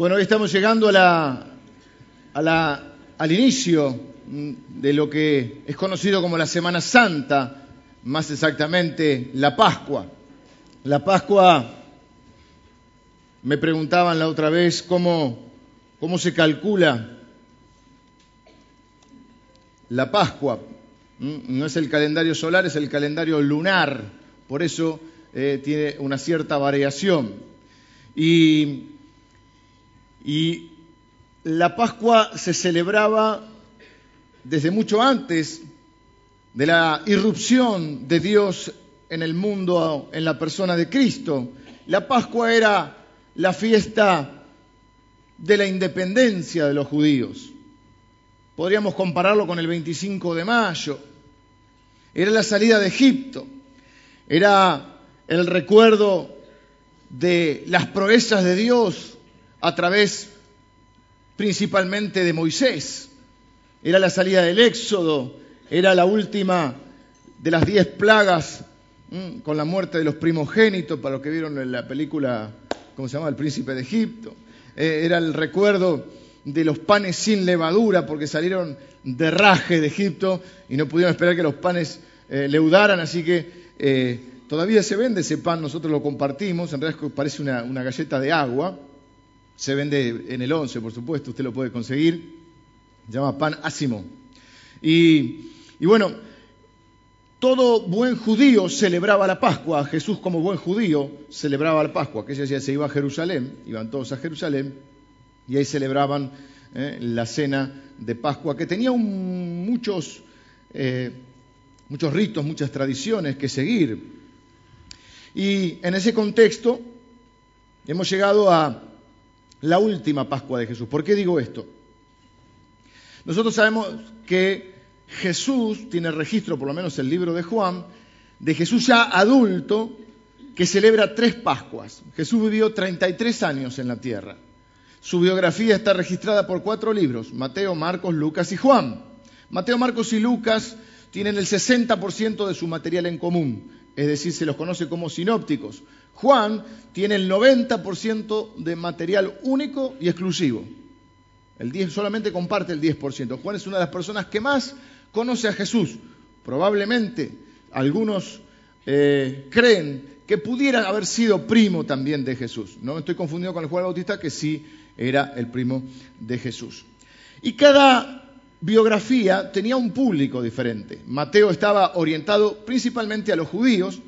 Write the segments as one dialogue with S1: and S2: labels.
S1: Bueno, hoy estamos llegando a al inicio de lo que es conocido como la Semana Santa, más exactamente la Pascua. La Pascua, me preguntaban la otra vez cómo, cómo se calcula la Pascua. No es el calendario solar, es el calendario lunar. Por eso eh, tiene una cierta variación. Y y la Pascua se celebraba desde mucho antes de la irrupción de Dios en el mundo, en la persona de Cristo. La Pascua era la fiesta de la independencia de los judíos. Podríamos compararlo con el 25 de mayo. Era la salida de Egipto. Era el recuerdo de las proezas de Dios a través principalmente de Moisés. Era la salida del Éxodo, era la última de las diez plagas con la muerte de los primogénitos, para los que vieron en la película, ¿cómo se llama? El príncipe de Egipto. Eh, era el recuerdo de los panes sin levadura, porque salieron de raje de Egipto y no pudieron esperar que los panes eh, leudaran, así que eh, todavía se vende ese pan, nosotros lo compartimos, en realidad parece una, una galleta de agua, se vende en el 11, por supuesto, usted lo puede conseguir. Se llama pan ácimo. Y, y bueno, todo buen judío celebraba la Pascua. Jesús como buen judío celebraba la Pascua. Que ella se iba a Jerusalén, iban todos a Jerusalén, y ahí celebraban eh, la cena de Pascua, que tenía muchos, eh, muchos ritos, muchas tradiciones que seguir. Y en ese contexto hemos llegado a la última Pascua de Jesús. ¿Por qué digo esto? Nosotros sabemos que Jesús tiene registro, por lo menos el libro de Juan, de Jesús ya adulto que celebra tres Pascuas. Jesús vivió 33 años en la tierra. Su biografía está registrada por cuatro libros, Mateo, Marcos, Lucas y Juan. Mateo, Marcos y Lucas tienen el 60% de su material en común, es decir, se los conoce como sinópticos. Juan tiene el 90% de material único y exclusivo. El 10, solamente comparte el 10%. Juan es una de las personas que más conoce a Jesús. Probablemente algunos eh, creen que pudiera haber sido primo también de Jesús. No estoy confundido con el Juan Bautista, que sí era el primo de Jesús. Y cada biografía tenía un público diferente. Mateo estaba orientado principalmente a los judíos,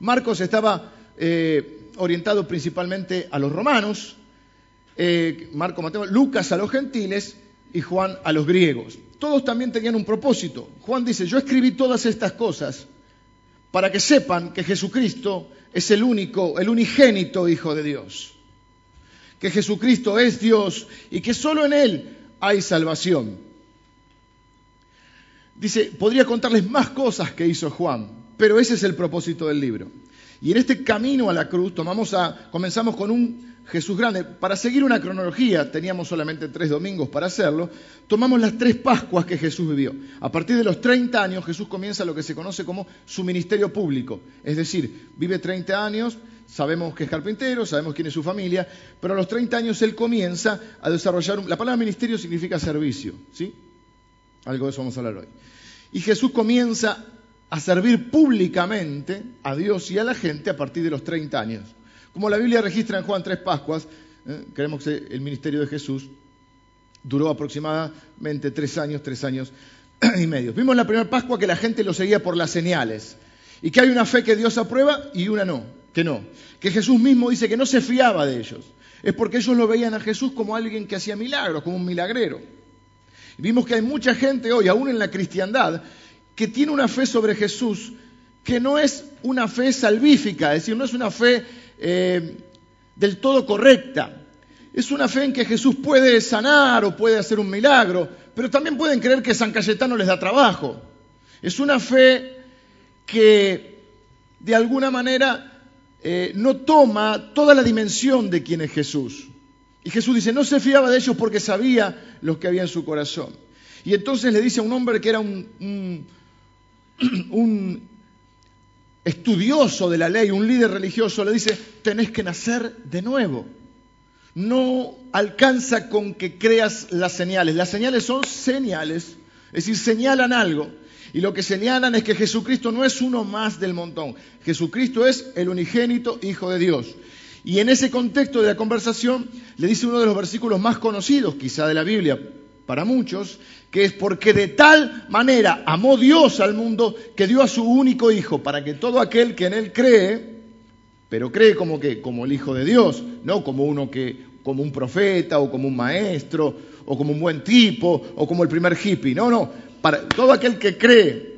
S1: Marcos estaba eh, orientado principalmente a los romanos, eh, Marco, Mateo, Lucas a los gentiles y Juan a los griegos. Todos también tenían un propósito. Juan dice, yo escribí todas estas cosas para que sepan que Jesucristo es el único, el unigénito Hijo de Dios. Que Jesucristo es Dios y que solo en Él hay salvación. Dice, podría contarles más cosas que hizo Juan, pero ese es el propósito del libro. Y en este camino a la cruz tomamos a, comenzamos con un Jesús grande. Para seguir una cronología, teníamos solamente tres domingos para hacerlo, tomamos las tres Pascuas que Jesús vivió. A partir de los 30 años, Jesús comienza lo que se conoce como su ministerio público. Es decir, vive 30 años, sabemos que es carpintero, sabemos quién es su familia, pero a los 30 años él comienza a desarrollar... la palabra ministerio significa servicio, ¿sí? Algo de eso vamos a hablar hoy. Y Jesús comienza a servir públicamente a Dios y a la gente a partir de los 30 años. Como la Biblia registra en Juan tres Pascuas, ¿eh? creemos que el ministerio de Jesús duró aproximadamente tres años, tres años y medio. Vimos en la primera Pascua que la gente lo seguía por las señales y que hay una fe que Dios aprueba y una no, que no. Que Jesús mismo dice que no se fiaba de ellos. Es porque ellos lo veían a Jesús como alguien que hacía milagros, como un milagrero. vimos que hay mucha gente hoy, aún en la cristiandad, que tiene una fe sobre Jesús que no es una fe salvífica, es decir, no es una fe eh, del todo correcta. Es una fe en que Jesús puede sanar o puede hacer un milagro, pero también pueden creer que San Cayetano les da trabajo. Es una fe que de alguna manera eh, no toma toda la dimensión de quién es Jesús. Y Jesús dice, no se fiaba de ellos porque sabía lo que había en su corazón. Y entonces le dice a un hombre que era un un estudioso de la ley, un líder religioso, le dice, tenés que nacer de nuevo. no alcanza con que creas las señales. Las señales son señales, es decir, señalan algo. Y lo que señalan es que Jesucristo no es uno más del montón. Jesucristo es el unigénito Hijo de Dios. Y en ese contexto de la conversación le dice uno de los versículos más conocidos quizá de la Biblia para muchos, que es porque de tal manera amó Dios al mundo que dio a su único Hijo para que todo aquel que en Él cree, pero cree como que como el Hijo de Dios, no como uno que como un profeta o como un maestro o como un buen tipo o como el primer hippie, no, no, para todo aquel que cree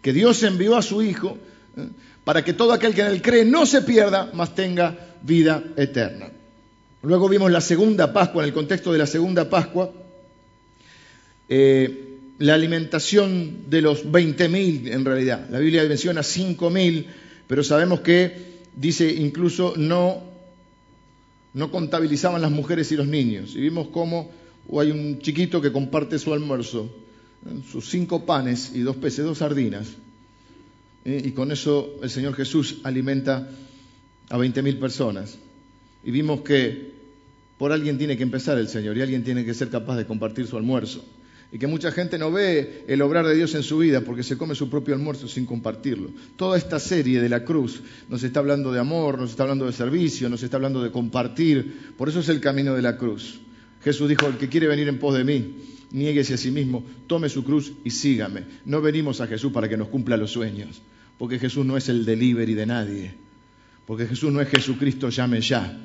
S1: que Dios envió a su Hijo, para que todo aquel que en Él cree no se pierda, mas tenga vida eterna. Luego vimos la segunda Pascua, en el contexto de la segunda Pascua, eh, la alimentación de los 20.000 en realidad. La Biblia menciona 5.000, pero sabemos que dice incluso no, no contabilizaban las mujeres y los niños. Y vimos cómo hay un chiquito que comparte su almuerzo, sus cinco panes y dos peces, dos sardinas. ¿eh? Y con eso el Señor Jesús alimenta a 20.000 personas. Y vimos que por alguien tiene que empezar el Señor y alguien tiene que ser capaz de compartir su almuerzo. Y que mucha gente no ve el obrar de Dios en su vida porque se come su propio almuerzo sin compartirlo. Toda esta serie de la cruz nos está hablando de amor, nos está hablando de servicio, nos está hablando de compartir. Por eso es el camino de la cruz. Jesús dijo, el que quiere venir en pos de mí, niéguese a sí mismo, tome su cruz y sígame. No venimos a Jesús para que nos cumpla los sueños, porque Jesús no es el delivery de nadie, porque Jesús no es Jesucristo llame ya.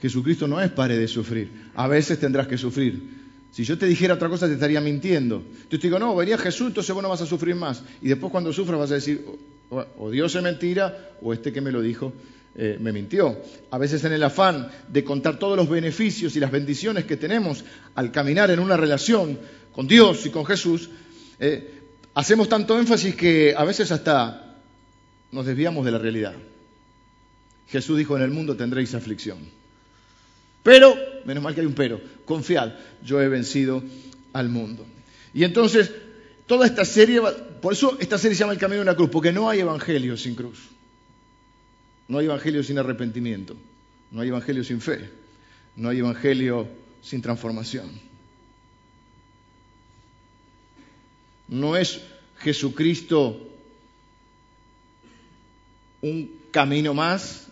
S1: Jesucristo no es pare de sufrir. A veces tendrás que sufrir. Si yo te dijera otra cosa te estaría mintiendo. Yo te digo, no, venía Jesús, entonces vos no vas a sufrir más. Y después cuando sufras vas a decir, o, Dios es mentira, o este que me lo dijo eh, me mintió. A veces en el afán de contar todos los beneficios y las bendiciones que tenemos al caminar en una relación con Dios y con Jesús, eh, hacemos tanto énfasis que a veces hasta nos desviamos de la realidad. Jesús dijo, en el mundo tendréis aflicción. Pero, menos mal que hay un pero, confiad, yo he vencido al mundo. Y entonces, toda esta serie, por eso esta serie se llama El Camino de la Cruz, porque no hay evangelio sin cruz. No hay evangelio sin arrepentimiento. No hay evangelio sin fe. No hay evangelio sin transformación. No es Jesucristo un camino más.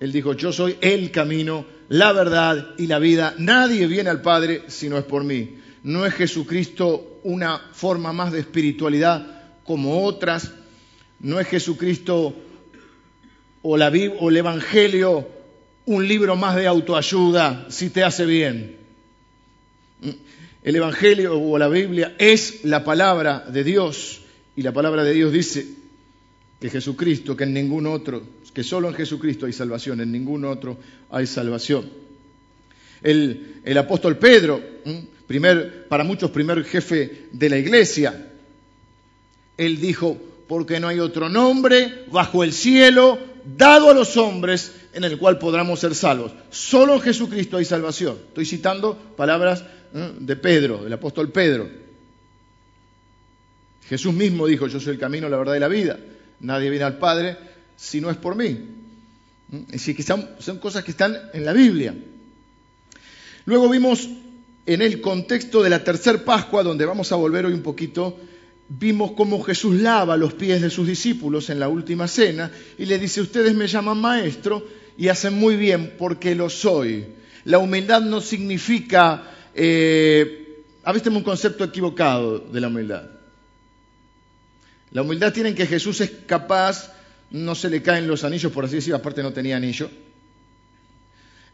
S1: Él dijo, yo soy el camino, la verdad y la vida. Nadie viene al Padre si no es por mí. No es Jesucristo una forma más de espiritualidad como otras. No es Jesucristo o, la, o el Evangelio un libro más de autoayuda si te hace bien. El Evangelio o la Biblia es la palabra de Dios y la palabra de Dios dice que Jesucristo, que en ningún otro, que solo en Jesucristo hay salvación, en ningún otro hay salvación. El, el apóstol Pedro, primer, para muchos primer jefe de la iglesia, él dijo, porque no hay otro nombre bajo el cielo dado a los hombres en el cual podamos ser salvos. Solo en Jesucristo hay salvación. Estoy citando palabras ¿eh? de Pedro, del apóstol Pedro. Jesús mismo dijo, yo soy el camino, la verdad y la vida. Nadie viene al Padre si no es por mí. ¿Mm? Es decir, que son, son cosas que están en la Biblia. Luego vimos en el contexto de la tercer Pascua, donde vamos a volver hoy un poquito, vimos cómo Jesús lava los pies de sus discípulos en la última cena y le dice, ustedes me llaman maestro y hacen muy bien porque lo soy. La humildad no significa, eh, a veces un concepto equivocado de la humildad. La humildad tiene que Jesús es capaz, no se le caen los anillos, por así decirlo, aparte no tenía anillo,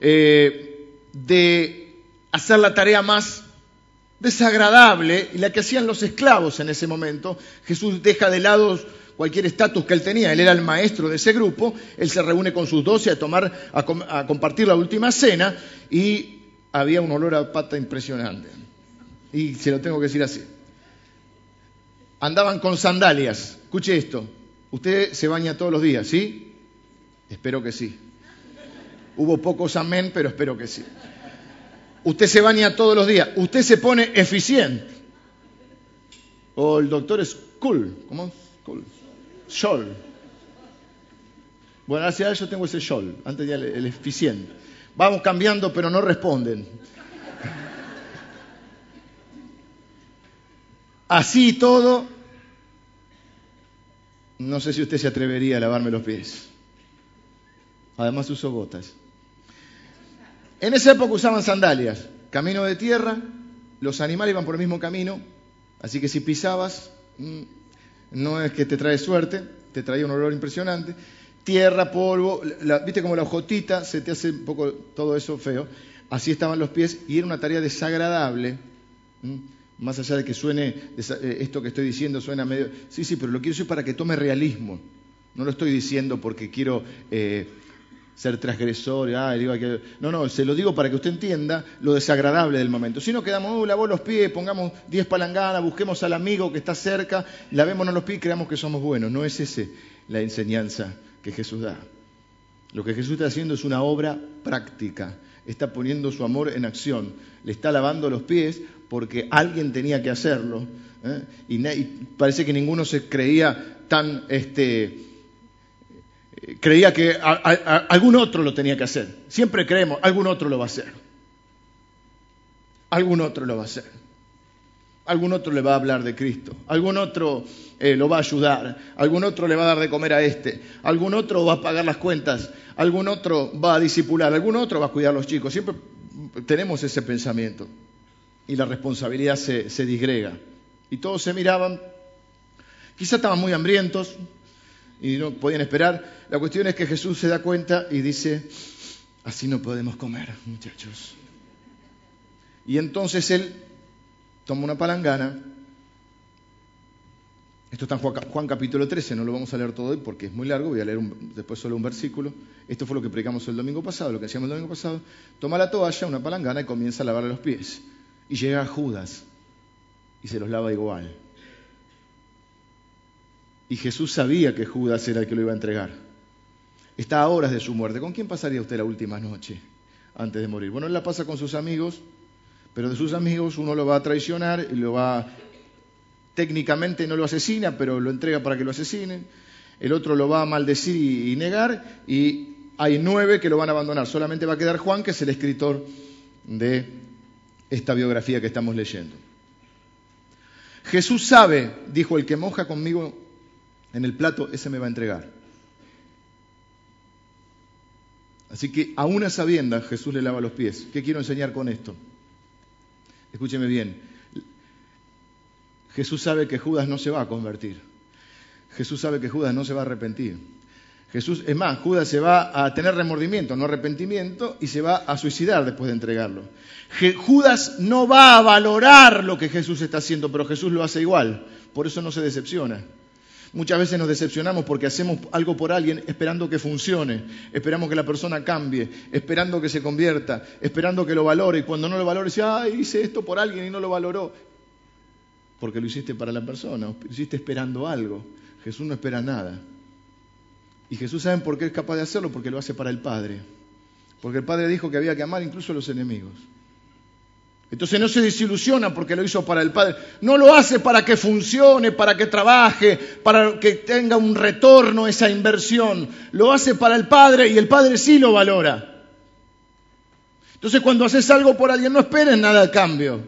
S1: eh, de hacer la tarea más desagradable y la que hacían los esclavos en ese momento. Jesús deja de lado cualquier estatus que él tenía, él era el maestro de ese grupo, él se reúne con sus doce a tomar, a, compartir la última cena y había un olor a pata impresionante. Y se lo tengo que decir así. Andaban con sandalias. Escuche esto. Usted se baña todos los días, ¿sí? Espero que sí. Hubo pocos amén, pero espero que sí. Usted se baña todos los días. Usted se pone eficiente. O el doctor es cool. ¿Cómo? Cool. Sol. Bueno, hacia eso tengo ese sol. Antes ya el, eficiente. Vamos cambiando, pero no responden. Así todo, no sé si usted se atrevería a lavarme los pies. Además uso botas. En esa época usaban sandalias, camino de tierra, los animales iban por el mismo camino, así que si pisabas, mm, no es que te trae suerte, te traía un olor impresionante. Tierra, polvo, viste como la hojotita, se te hace un poco todo eso feo. Así estaban los pies y era una tarea desagradable. Más allá de que suene, eh, esto que estoy diciendo suena medio... Sí, sí, pero lo quiero decir para que tome realismo. No lo estoy diciendo porque quiero eh, ser transgresor. No, no, se lo digo para que usted entienda lo desagradable del momento. Si no quedamos, uh, lavó los pies, pongamos 10 palanganas, busquemos al amigo que está cerca, lavémonos los pies y creamos que somos buenos. No es esa la enseñanza que Jesús da. Lo que Jesús está haciendo es una obra práctica. Está poniendo su amor en acción. Le está lavando los pies porque alguien tenía que hacerlo. ¿eh? Y, parece que ninguno se creía tan, este, creía que algún otro lo tenía que hacer. Siempre creemos, algún otro lo va a hacer. Algún otro lo va a hacer. Algún otro le va a hablar de Cristo. Algún otro eh, lo va a ayudar. Algún otro le va a dar de comer a este. Algún otro va a pagar las cuentas. Algún otro va a disipular. Algún otro va a cuidar a los chicos. Siempre tenemos ese pensamiento y la responsabilidad se, disgrega. Y todos se miraban, quizá estaban muy hambrientos y no podían esperar. La cuestión es que Jesús se da cuenta y dice, así no podemos comer, muchachos. Y entonces él toma una palangana. Esto está en Juan, capítulo 13, no lo vamos a leer todo hoy porque es muy largo, voy a leer después solo un versículo. Esto fue lo que predicamos el domingo pasado, lo que hacíamos el domingo pasado. Toma la toalla, una palangana y comienza a lavarle los pies. Y llega Judas y se los lava igual. Y Jesús sabía que Judas era el que lo iba a entregar. Está a horas de su muerte. ¿Con quién pasaría usted la última noche antes de morir? Bueno, él la pasa con sus amigos, pero de sus amigos uno lo va a traicionar y lo va, técnicamente no lo asesina, pero lo entrega para que lo asesinen. El otro lo va a maldecir y negar y hay nueve que lo van a abandonar. Solamente va a quedar Juan, que es el escritor de esta biografía que estamos leyendo. Jesús sabe, dijo, el que moja conmigo en el plato, ese me va a entregar. Así que a una sabienda Jesús le lava los pies. ¿Qué quiero enseñar con esto? Escúcheme bien. Jesús sabe que Judas no se va a convertir. Jesús sabe que Judas no se va a arrepentir. Jesús, es más, Judas se va a tener remordimiento, no arrepentimiento, y se va a suicidar después de entregarlo. Judas no va a valorar lo que Jesús está haciendo, pero Jesús lo hace igual. Por eso no se decepciona. Muchas veces nos decepcionamos porque hacemos algo por alguien esperando que funcione, esperamos que la persona cambie, esperando que se convierta, esperando que lo valore. Y cuando no lo valore, dice, ay, hice esto por alguien y no lo valoró. Porque lo hiciste para la persona, lo hiciste esperando algo. Jesús no espera nada. Y Jesús, ¿saben por qué es capaz de hacerlo? Porque lo hace para el Padre. Porque el Padre dijo que había que amar incluso a los enemigos. Entonces no se desilusiona porque lo hizo para el Padre. No lo hace para que funcione, para que trabaje, para que tenga un retorno esa inversión. Lo hace para el Padre y el Padre sí lo valora. Entonces cuando haces algo por alguien no esperes nada a cambio.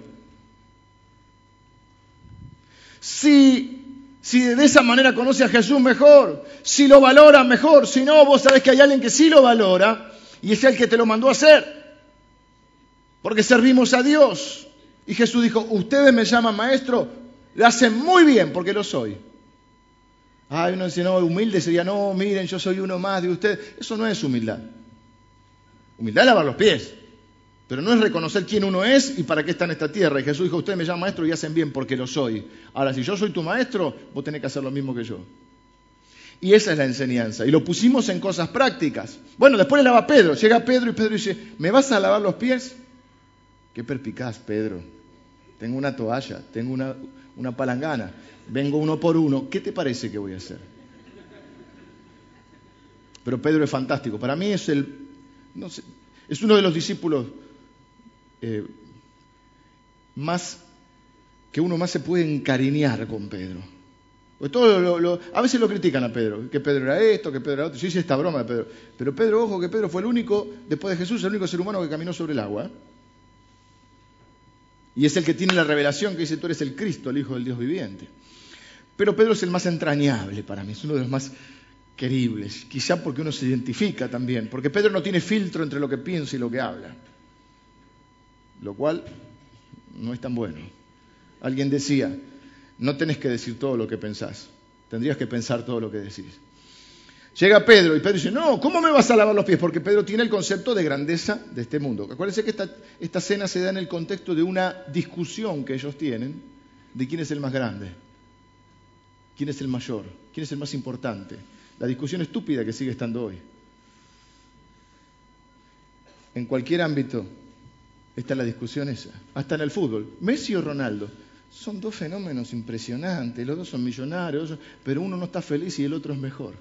S1: Si si de esa manera conoce a Jesús mejor, si lo valora mejor, si no, vos sabés que hay alguien que sí lo valora y es el que te lo mandó a hacer. Porque servimos a Dios. Y Jesús dijo, ustedes me llaman maestro, lo hacen muy bien porque lo soy. Ay, uno dice, no, humilde sería, no, miren, yo soy uno más de ustedes. Eso no es humildad. Humildad es lavar los pies. Pero no es reconocer quién uno es y para qué está en esta tierra. Y Jesús dijo, ustedes me llaman maestro y hacen bien porque lo soy. Ahora, si yo soy tu maestro, vos tenés que hacer lo mismo que yo. Y esa es la enseñanza. Y lo pusimos en cosas prácticas. Bueno, después le lava Pedro. Llega Pedro y Pedro dice, ¿me vas a lavar los pies? Qué perpicaz, Pedro. Tengo una toalla, tengo una, una palangana. Vengo uno por uno. ¿Qué te parece que voy a hacer? Pero Pedro es fantástico. Para mí es el... No sé, es uno de los discípulos eh, más que uno más se puede encariñar con Pedro. Pues todo a veces lo critican a Pedro, que Pedro era esto, que Pedro era otro. Yo hice esta broma de Pedro. Pero Pedro, ojo, que Pedro fue el único, después de Jesús, el único ser humano que caminó sobre el agua. Y es el que tiene la revelación que dice, tú eres el Cristo, el Hijo del Dios viviente. Pero Pedro es el más entrañable para mí, es uno de los más queribles, quizá porque uno se identifica también, porque Pedro no tiene filtro entre lo que piensa y lo que habla, lo cual no es tan bueno. Alguien decía, no tenés que decir todo lo que pensás, tendrías que pensar todo lo que decís. Llega Pedro y Pedro dice, no, ¿cómo me vas a lavar los pies? Porque Pedro tiene el concepto de grandeza de este mundo. Acuérdense que esta, esta cena se da en el contexto de una discusión que ellos tienen de quién es el más grande, quién es el mayor, quién es el más importante. La discusión estúpida que sigue estando hoy. En cualquier ámbito está la discusión esa, hasta en el fútbol. Messi o Ronaldo. Son dos fenómenos impresionantes, los dos son millonarios, pero uno no está feliz y el otro es mejor.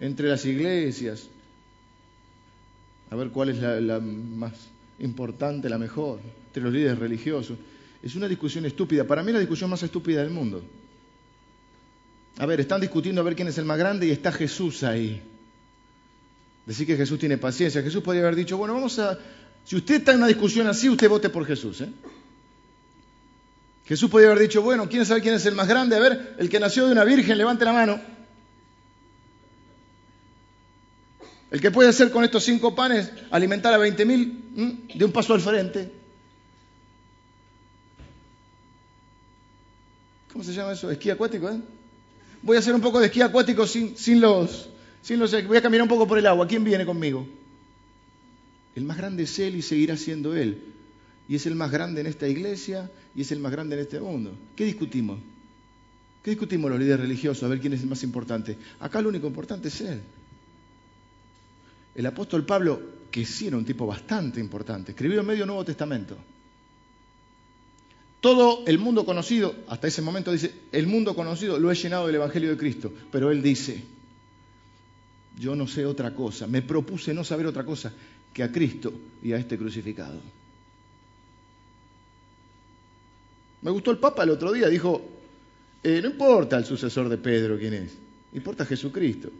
S1: Entre las iglesias, a ver cuál es la, más importante, la mejor, entre los líderes religiosos. Es una discusión estúpida, para mí la discusión más estúpida del mundo. A ver, están discutiendo a ver quién es el más grande y está Jesús ahí. Decir que Jesús tiene paciencia. Jesús podría haber dicho, bueno, vamos a... Si usted está en una discusión así, usted vote por Jesús. ¿eh? Jesús podría haber dicho, bueno, ¿quién sabe quién es el más grande? A ver, el que nació de una virgen, levante la mano. El que puede hacer con estos cinco panes alimentar a 20.000 mil de un paso al frente. ¿Cómo se llama eso? Esquí acuático, ¿eh? Voy a hacer un poco de esquí acuático sin, sin los, sin los... Voy a caminar un poco por el agua. ¿Quién viene conmigo? El más grande es Él y seguirá siendo Él y es el más grande en esta iglesia y es el más grande en este mundo. ¿Qué discutimos? ¿Qué discutimos los líderes religiosos? A ver quién es el más importante. Acá lo único importante es Él. El apóstol Pablo, que sí era un tipo bastante importante, escribió en medio Nuevo Testamento. Todo el mundo conocido, hasta ese momento dice, el mundo conocido lo he llenado del Evangelio de Cristo, pero él dice, yo no sé otra cosa, me propuse no saber otra cosa que a Cristo y a este crucificado. Me gustó el Papa el otro día, dijo, eh, no importa el sucesor de Pedro quién es, importa Jesucristo.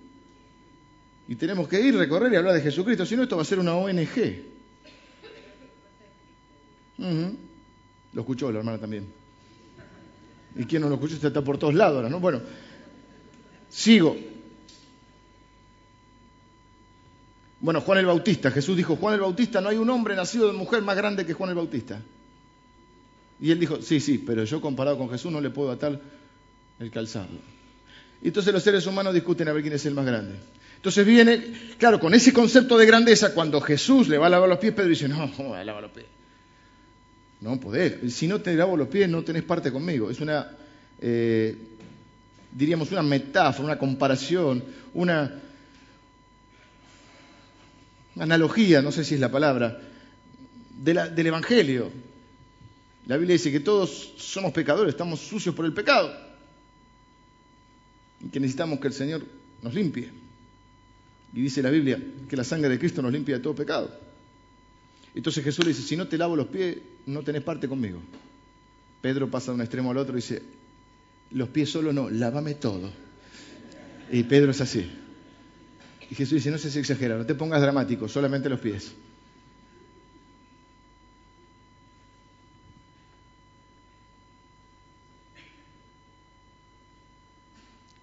S1: Y tenemos que ir, recorrer y hablar de Jesucristo, si no esto va a ser una ONG. Lo escuchó la hermana también. Y quien no lo escuchó está por todos lados ahora, ¿no? Bueno, sigo. Bueno, Juan el Bautista, Jesús dijo, Juan el Bautista, no hay un hombre nacido de mujer más grande que Juan el Bautista. Y él dijo, sí, sí, pero yo comparado con Jesús no le puedo atar el calzado. Y entonces los seres humanos discuten a ver quién es el más grande. Entonces viene, claro, con ese concepto de grandeza, cuando Jesús le va a lavar los pies, Pedro dice, no, ¿cómo va a lavar los pies? No poder. Si no te lavo los pies, no tenés parte conmigo. Es una, eh, diríamos, una metáfora, una comparación, una analogía, no sé si es la palabra, del Evangelio. La Biblia dice que todos somos pecadores, estamos sucios por el pecado. Y que necesitamos que el Señor nos limpie. Y dice la Biblia que la sangre de Cristo nos limpia de todo pecado. Entonces Jesús le dice, si no te lavo los pies, no tenés parte conmigo. Pedro pasa de un extremo al otro y dice, los pies solo no, lávame todo. Y Pedro es así. Y Jesús dice, no seas exagerado, no te pongas dramático, solamente los pies.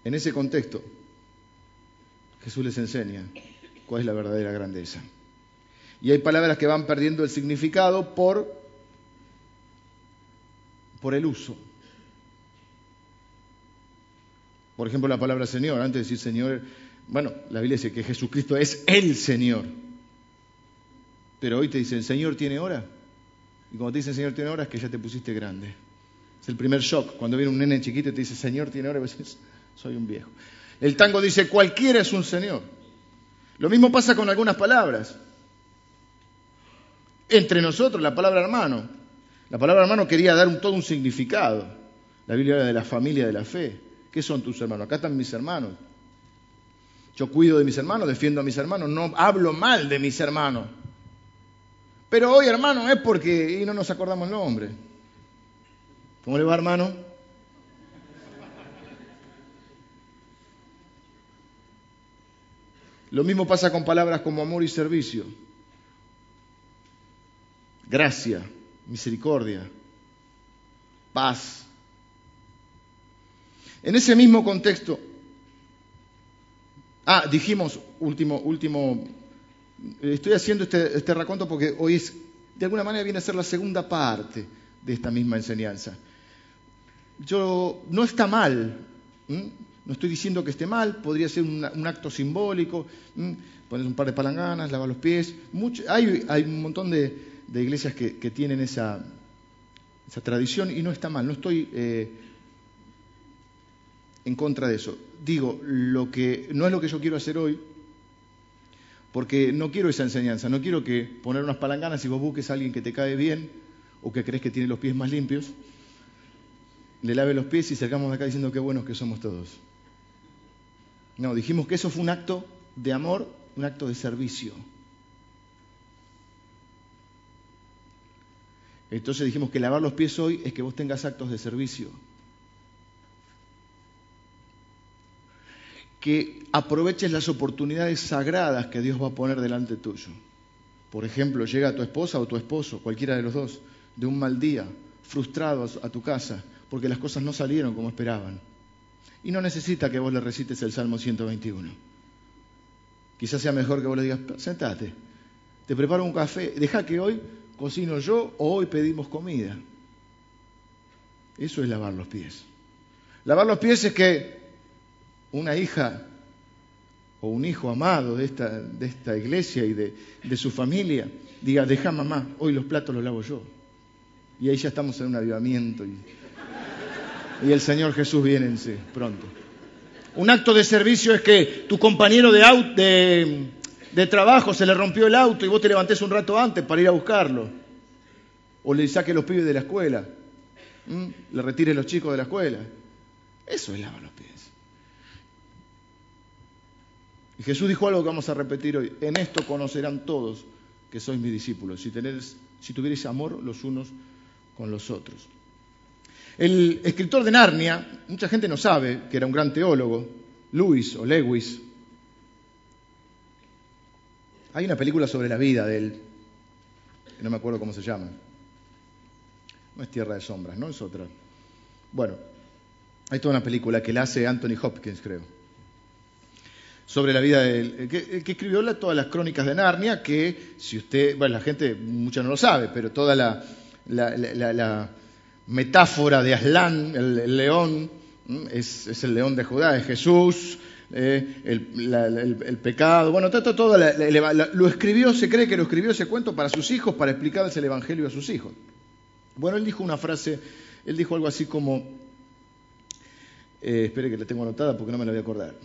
S1: En ese contexto, Jesús les enseña cuál es la verdadera grandeza. Y hay palabras que van perdiendo el significado por, por el uso. Por ejemplo, la palabra Señor, antes de decir Señor, bueno, la Biblia dice que Jesucristo es el Señor. Pero hoy te dicen, Señor tiene hora. Y cuando te dicen Señor tiene hora es que ya te pusiste grande. Es el primer shock. Cuando viene un nene chiquito y te dice Señor tiene hora, y dices, soy un viejo. El tango dice, cualquiera es un señor. Lo mismo pasa con algunas palabras. Entre nosotros, la palabra hermano. La palabra hermano quería dar un, todo un significado. La Biblia habla de la familia de la fe. ¿Qué son tus hermanos? Acá están mis hermanos. Yo cuido de mis hermanos, defiendo a mis hermanos, no hablo mal de mis hermanos. Pero hoy, hermano, es porque y no nos acordamos el nombre. ¿Cómo le va, hermano? Lo mismo pasa con palabras como amor y servicio, gracia, misericordia, paz. En ese mismo contexto, ah, dijimos, último, último, estoy haciendo este, este raconto porque hoy es, de alguna manera viene a ser la segunda parte de esta misma enseñanza. Yo, no está mal, no estoy diciendo que esté mal, podría ser un, acto simbólico, poner un par de palanganas, lavar los pies. hay, hay, un montón de, iglesias que, tienen esa, esa, tradición y no está mal, no estoy eh, en contra de eso. Digo, lo que no es lo que yo quiero hacer hoy, porque no quiero esa enseñanza, no quiero que poner unas palanganas y vos busques a alguien que te cae bien o que crees que tiene los pies más limpios, le lave los pies y salgamos de acá diciendo qué buenos que somos todos. No, dijimos que eso fue un acto de amor, un acto de servicio. Entonces dijimos que lavar los pies hoy es que vos tengas actos de servicio. Que aproveches las oportunidades sagradas que Dios va a poner delante tuyo. Por ejemplo, llega tu esposa o tu esposo, cualquiera de los dos, de un mal día, frustrado a tu casa, porque las cosas no salieron como esperaban. Y no necesita que vos le recites el Salmo 121. Quizás sea mejor que vos le digas, sentate, te preparo un café, deja que hoy cocino yo o hoy pedimos comida. Eso es lavar los pies. Lavar los pies es que una hija o un hijo amado de esta, de esta iglesia y de, de su familia diga, deja mamá, hoy los platos los lavo yo. Y ahí ya estamos en un avivamiento y el Señor Jesús viene en sí pronto. Un acto de servicio es que tu compañero de, de, trabajo se le rompió el auto y vos te levantés un rato antes para ir a buscarlo. O le saques los pibes de la escuela. Le retires los chicos de la escuela. Eso es lavar los pies. Y Jesús dijo algo que vamos a repetir hoy. En esto conocerán todos que sois mis discípulos, si, tenéis, si tuvierais amor los unos con los otros. El escritor de Narnia, mucha gente no sabe que era un gran teólogo, Lewis o Lewis. Hay una película sobre la vida de él, que no me acuerdo cómo se llama. No es Tierra de Sombras, ¿no? Es otra. Bueno, hay toda una película que la hace Anthony Hopkins, creo. Sobre la vida de él, que, que escribió todas las crónicas de Narnia, que si usted, bueno, la gente, mucha no lo sabe, pero toda la, la metáfora de Aslan, el, león, es, el león de Judá, es Jesús, eh, el, pecado, bueno, todo, todo lo escribió, se cree que lo escribió ese cuento para sus hijos, para explicarles el Evangelio a sus hijos. Bueno, él dijo una frase, él dijo algo así como, eh, espere que la tengo anotada porque no me la voy a acordar.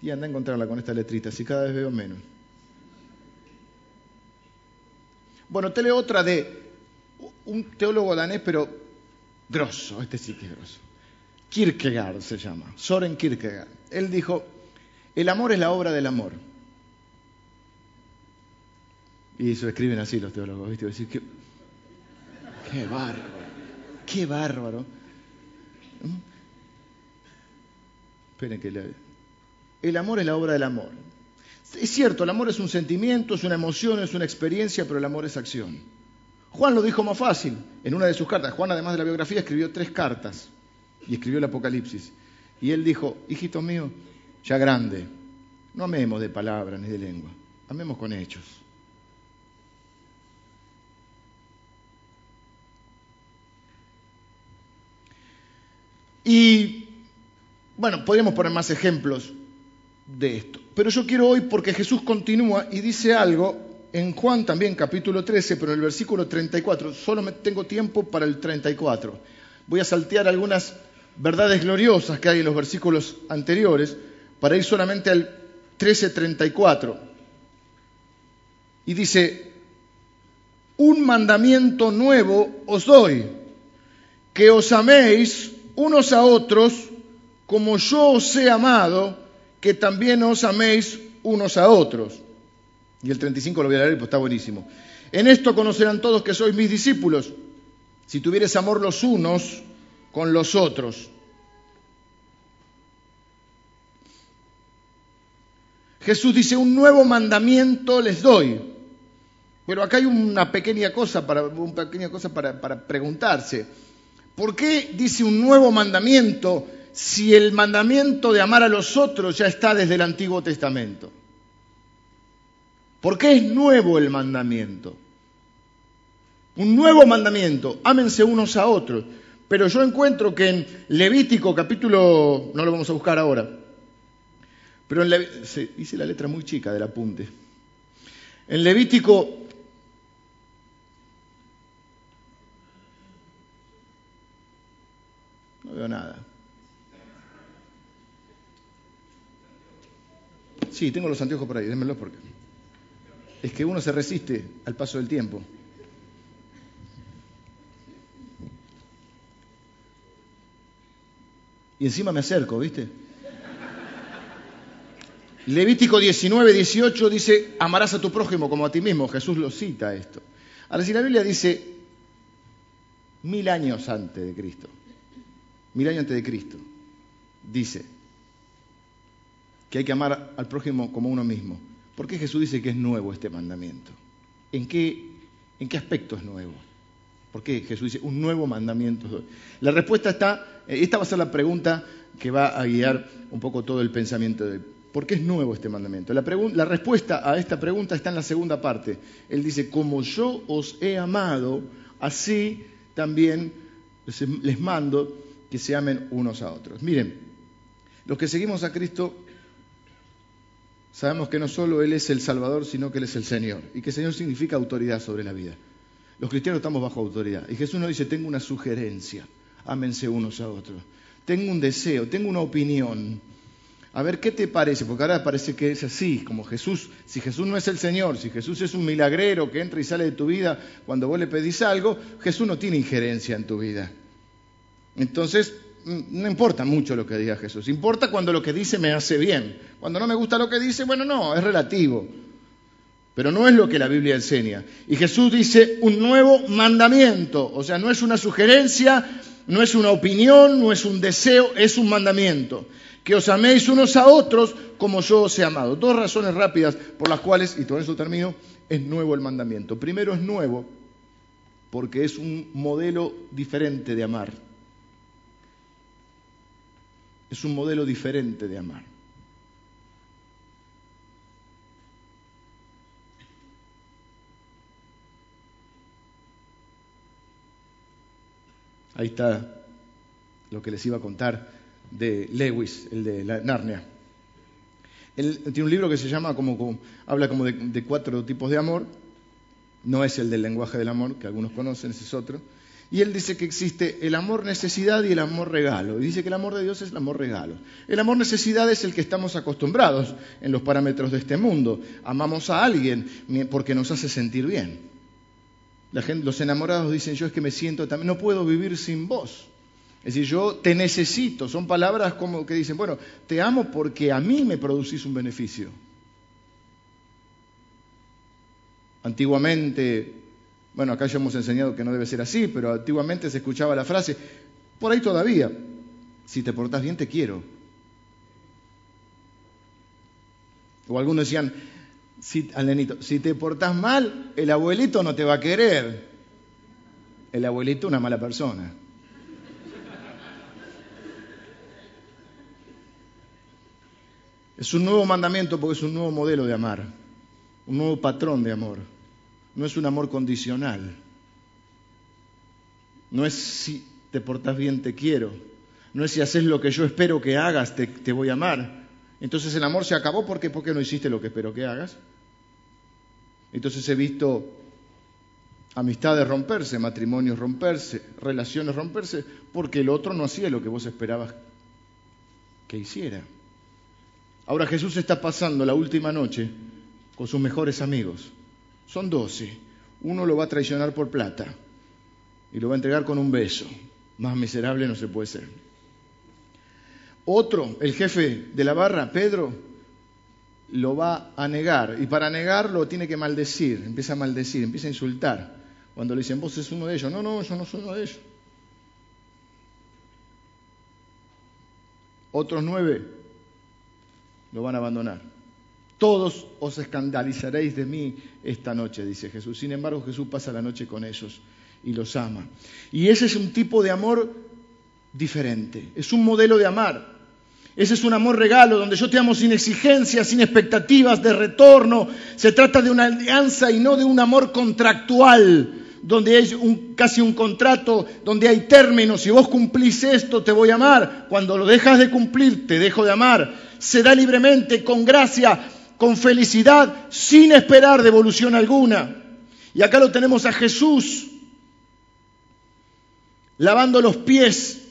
S1: Y anda a encontrarla con esta letrita, si cada vez veo menos. Bueno, te leo otra de un teólogo danés, pero grosso, este sí que es grosso. Kierkegaard se llama, Soren Kierkegaard. Él dijo, el amor es la obra del amor. Y eso escriben así los teólogos, ¿viste? Decir, qué, qué bárbaro, qué bárbaro. ¿Mm? Esperen que le... El amor es la obra del amor. Es cierto, el amor es un sentimiento, es una emoción, es una experiencia, pero el amor es acción. Juan lo dijo más fácil en una de sus cartas. Juan, además de la biografía, escribió tres cartas y escribió el Apocalipsis. Y él dijo, hijito mío, ya grande, no amemos de palabra ni de lengua, amemos con hechos. Y bueno, podríamos poner más ejemplos de esto. Pero yo quiero hoy, porque Jesús continúa y dice algo en Juan también capítulo 13, pero en el versículo 34, solo tengo tiempo para el 34. Voy a saltear algunas verdades gloriosas que hay en los versículos anteriores para ir solamente al 13:34. Y dice, un mandamiento nuevo os doy, que os améis unos a otros como yo os he amado que también os améis unos a otros. Y el 35 lo voy a leer, pues está buenísimo. En esto conocerán todos que sois mis discípulos, si tuvieres amor los unos con los otros. Jesús dice, un nuevo mandamiento les doy. Pero acá hay una pequeña cosa para, una pequeña cosa para, para preguntarse. ¿Por qué dice un nuevo mandamiento si el mandamiento de amar a los otros ya está desde el Antiguo Testamento? ¿Por qué es nuevo el mandamiento? Un nuevo mandamiento, ámense unos a otros. Pero yo encuentro que en Levítico capítulo, no lo vamos a buscar ahora, pero en hice la letra muy chica del apunte. En Levítico no veo nada. Sí, tengo los anteojos por ahí, démenlos porque es que uno se resiste al paso del tiempo. Y encima me acerco, ¿viste? Levítico 19, 18 dice, amarás a tu prójimo como a ti mismo. Jesús lo cita esto. Ahora, si la Biblia dice mil años antes de Cristo, mil años antes de Cristo, dice que hay que amar al prójimo como uno mismo. ¿Por qué Jesús dice que es nuevo este mandamiento? ¿En qué, en qué aspecto es nuevo? ¿Por qué Jesús dice un nuevo mandamiento? La respuesta está, eh, esta va a ser la pregunta que va a guiar un poco todo el pensamiento de ¿Por qué es nuevo este mandamiento? La, la, respuesta a esta pregunta está en la segunda parte. Él dice, como yo os he amado, así también les mando que se amen unos a otros. Miren, los que seguimos a Cristo sabemos que no solo Él es el Salvador, sino que Él es el Señor. Y que Señor significa autoridad sobre la vida. Los cristianos estamos bajo autoridad. Y Jesús nos dice, tengo una sugerencia, ámense unos a otros. Tengo un deseo, tengo una opinión. A ver, ¿qué te parece? Porque ahora parece que es así, como Jesús. Si Jesús no es el Señor, si Jesús es un milagrero que entra y sale de tu vida cuando vos le pedís algo, Jesús no tiene injerencia en tu vida. Entonces, no importa mucho lo que diga Jesús. Importa cuando lo que dice me hace bien. Cuando no me gusta lo que dice, bueno, no, es relativo. Pero no es lo que la Biblia enseña. Y Jesús dice un nuevo mandamiento. O sea, no es una sugerencia, no es una opinión, no es un deseo, es un mandamiento. Que os améis unos a otros como yo os he amado. Dos razones rápidas por las cuales, y todo eso termino, es nuevo el mandamiento. Primero es nuevo porque es un modelo diferente de amar. Es un modelo diferente de amar. Ahí está lo que les iba a contar de Lewis, el de la Narnia. Él tiene un libro que se llama, como, habla como de, cuatro tipos de amor. No es el del lenguaje del amor, que algunos conocen, ese es otro. Y él dice que existe el amor necesidad y el amor regalo. Y dice que el amor de Dios es el amor regalo. El amor necesidad es el que estamos acostumbrados en los parámetros de este mundo. Amamos a alguien porque nos hace sentir bien los enamorados dicen, yo es que me siento también, no puedo vivir sin vos. Es decir, yo te necesito. Son palabras como que dicen, bueno, te amo porque a mí me producís un beneficio. Antiguamente, bueno, acá ya hemos enseñado que no debe ser así, pero antiguamente se escuchaba la frase, por ahí todavía, si te portás bien te quiero. O algunos decían, si, al si te portás mal, el abuelito no te va a querer. El abuelito una mala persona. Es un nuevo mandamiento porque es un nuevo modelo de amar, un nuevo patrón de amor. No es un amor condicional. No es si te portás bien te quiero. No es si haces lo que yo espero que hagas te, voy a amar. Entonces el amor se acabó porque ¿por qué no hiciste lo que espero que hagas? Entonces he visto amistades romperse, matrimonios romperse, relaciones romperse, porque el otro no hacía lo que vos esperabas que hiciera. Ahora Jesús está pasando la última noche con sus mejores amigos. Son doce. Uno lo va a traicionar por plata y lo va a entregar con un beso. Más miserable no se puede ser. Otro, el jefe de la barra, Pedro, lo va a negar. Y para negarlo tiene que maldecir, empieza a maldecir, empieza a insultar. Cuando le dicen, vos es uno de ellos. No, no, yo no soy uno de ellos. Otros nueve lo van a abandonar. Todos os escandalizaréis de mí esta noche, dice Jesús. Sin embargo, Jesús pasa la noche con ellos y los ama. Y ese es un tipo de amor diferente, es un modelo de amar. Ese es un amor regalo donde yo te amo sin exigencias, sin expectativas de retorno. Se trata de una alianza y no de un amor contractual, donde hay casi un contrato, donde hay términos. Si vos cumplís esto, te voy a amar. Cuando lo dejas de cumplir, te dejo de amar. Se da libremente, con gracia, con felicidad, sin esperar devolución alguna. Y acá lo tenemos a Jesús lavando los pies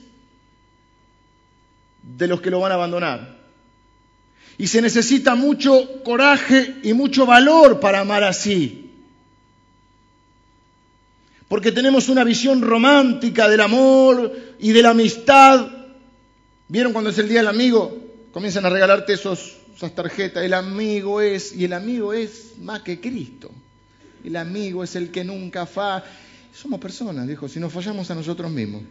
S1: de los que lo van a abandonar. Y se necesita mucho coraje y mucho valor para amar así. Porque tenemos una visión romántica del amor y de la amistad. ¿Vieron cuando es el día del amigo? Comienzan a regalarte esos, esas tarjetas. El amigo es, y el amigo es más que Cristo. El amigo es el que nunca fa. Somos personas, dijo, si nos fallamos a nosotros mismos.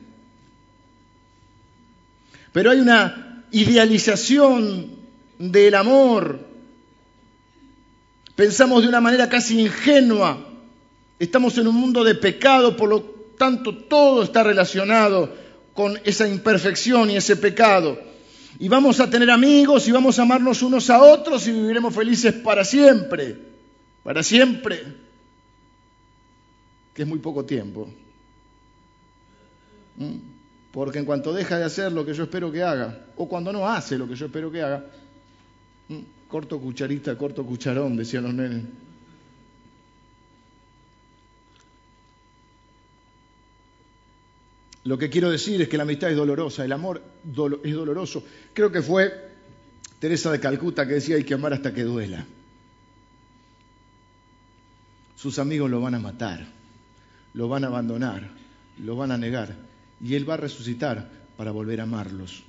S1: Pero hay una idealización del amor. Pensamos de una manera casi ingenua. Estamos en un mundo de pecado, por lo tanto todo está relacionado con esa imperfección y ese pecado. Y vamos a tener amigos y vamos a amarnos unos a otros y viviremos felices para siempre. Para siempre. Que es muy poco tiempo. ¿Mm? Porque en cuanto deja de hacer lo que yo espero que haga, o cuando no hace lo que yo espero que haga, mm, corto cucharita, corto cucharón, decían los nenes. Lo que quiero decir es que la amistad es dolorosa, el amor es doloroso. Creo que fue Teresa de Calcuta que decía hay que amar hasta que duela. Sus amigos lo van a matar, lo van a abandonar, lo van a negar y Él va a resucitar para volver a amarlos.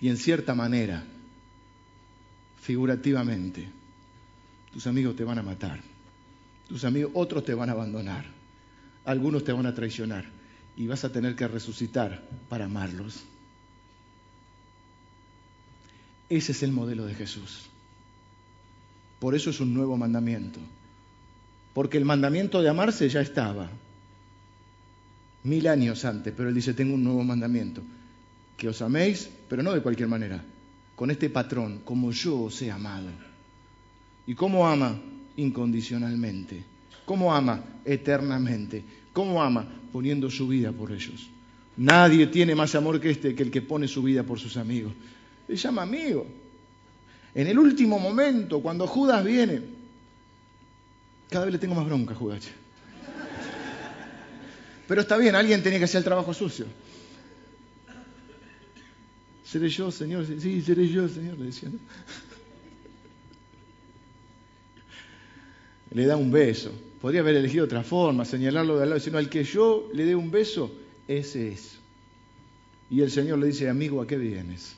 S1: Y en cierta manera, figurativamente, tus amigos te van a matar, tus amigos, otros te van a abandonar, algunos te van a traicionar y vas a tener que resucitar para amarlos. Ese es el modelo de Jesús. Por eso es un nuevo mandamiento. Porque el mandamiento de amarse ya estaba mil años antes, pero él dice, tengo un nuevo mandamiento, que os améis, pero no de cualquier manera, con este patrón, como yo os he amado. ¿Y cómo ama? Incondicionalmente. ¿Cómo ama? Eternamente. ¿Cómo ama? Poniendo su vida por ellos. Nadie tiene más amor que este, que el que pone su vida por sus amigos. Le llama amigo. En el último momento, cuando Judas viene, cada vez le tengo más bronca a Judas. Pero está bien, alguien tiene que hacer el trabajo sucio. ¿Seré yo, Señor? Sí, seré yo, Señor, le decía. Le da un beso. Podría haber elegido otra forma, señalarlo de al lado, sino al que yo le dé un beso, ese es. Y el Señor le dice, amigo, ¿a qué vienes?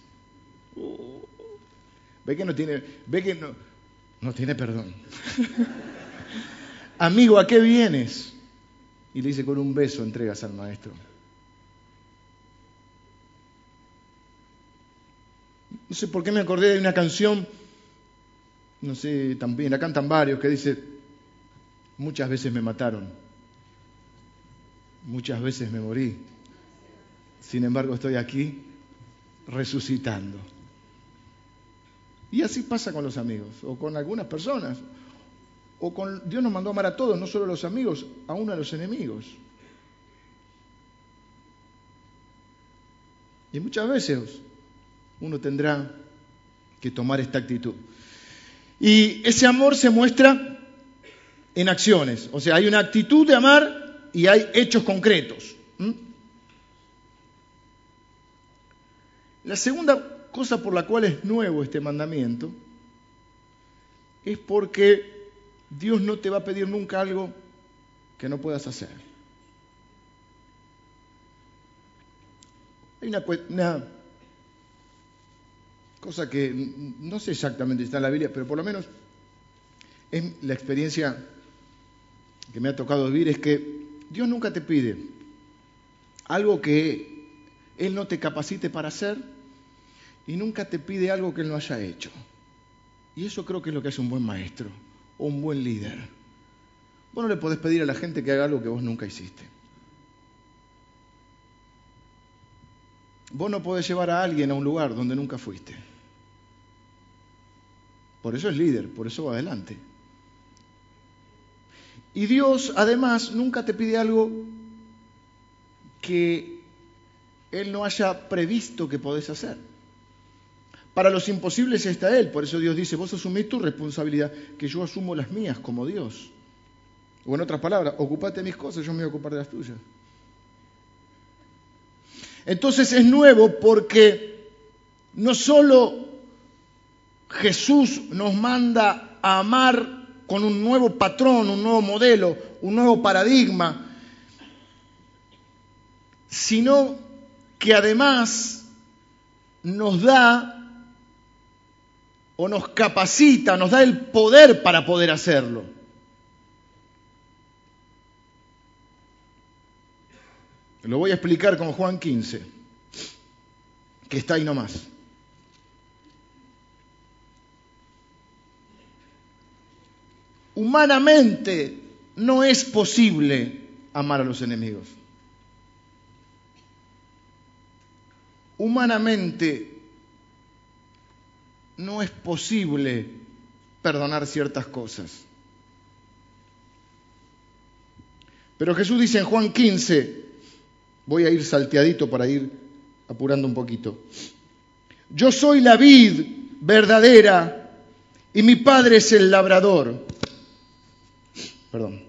S1: ve que no tiene, ve que no, no tiene perdón. amigo, ¿a qué vienes? y le dice con un beso entregas al maestro. No sé por qué me acordé de una canción, no sé, también la cantan varios, que dice, muchas veces me mataron, muchas veces me morí, sin embargo estoy aquí resucitando. Y así pasa con los amigos, o con algunas personas, o con Dios nos mandó a amar a todos, no solo a los amigos, aún a los enemigos. Y muchas veces uno tendrá que tomar esta actitud. Y ese amor se muestra en acciones. O sea, hay una actitud de amar y hay hechos concretos. La segunda cosa por la cual es nuevo este mandamiento es porque Dios no te va a pedir nunca algo que no puedas hacer. Hay una, cosa que no sé exactamente si está en la Biblia, pero por lo menos es la experiencia que me ha tocado vivir, es que Dios nunca te pide algo que Él no te capacite para hacer y nunca te pide algo que Él no haya hecho. Y eso creo que es lo que hace un buen maestro o un buen líder. Vos no le podés pedir a la gente que haga algo que vos nunca hiciste. Vos no podés llevar a alguien a un lugar donde nunca fuiste. Por eso es líder, por eso va adelante. Y Dios además nunca te pide algo que Él no haya previsto que podés hacer. Para los imposibles está Él, por eso Dios dice, vos asumís tu responsabilidad, que yo asumo las mías como Dios. O en otras palabras, ocupate de mis cosas, yo me voy a ocupar de las tuyas. Entonces es nuevo porque no solo Jesús nos manda a amar con un nuevo patrón, un nuevo modelo, un nuevo paradigma, sino que además nos da o nos capacita, nos da el poder para poder hacerlo. Lo voy a explicar con Juan 15, que está ahí nomás. Humanamente no es posible amar a los enemigos. Humanamente no es posible perdonar ciertas cosas. Pero Jesús dice en Juan 15, voy a ir salteadito para ir apurando un poquito, yo soy la vid verdadera y mi padre es el labrador. Perdón.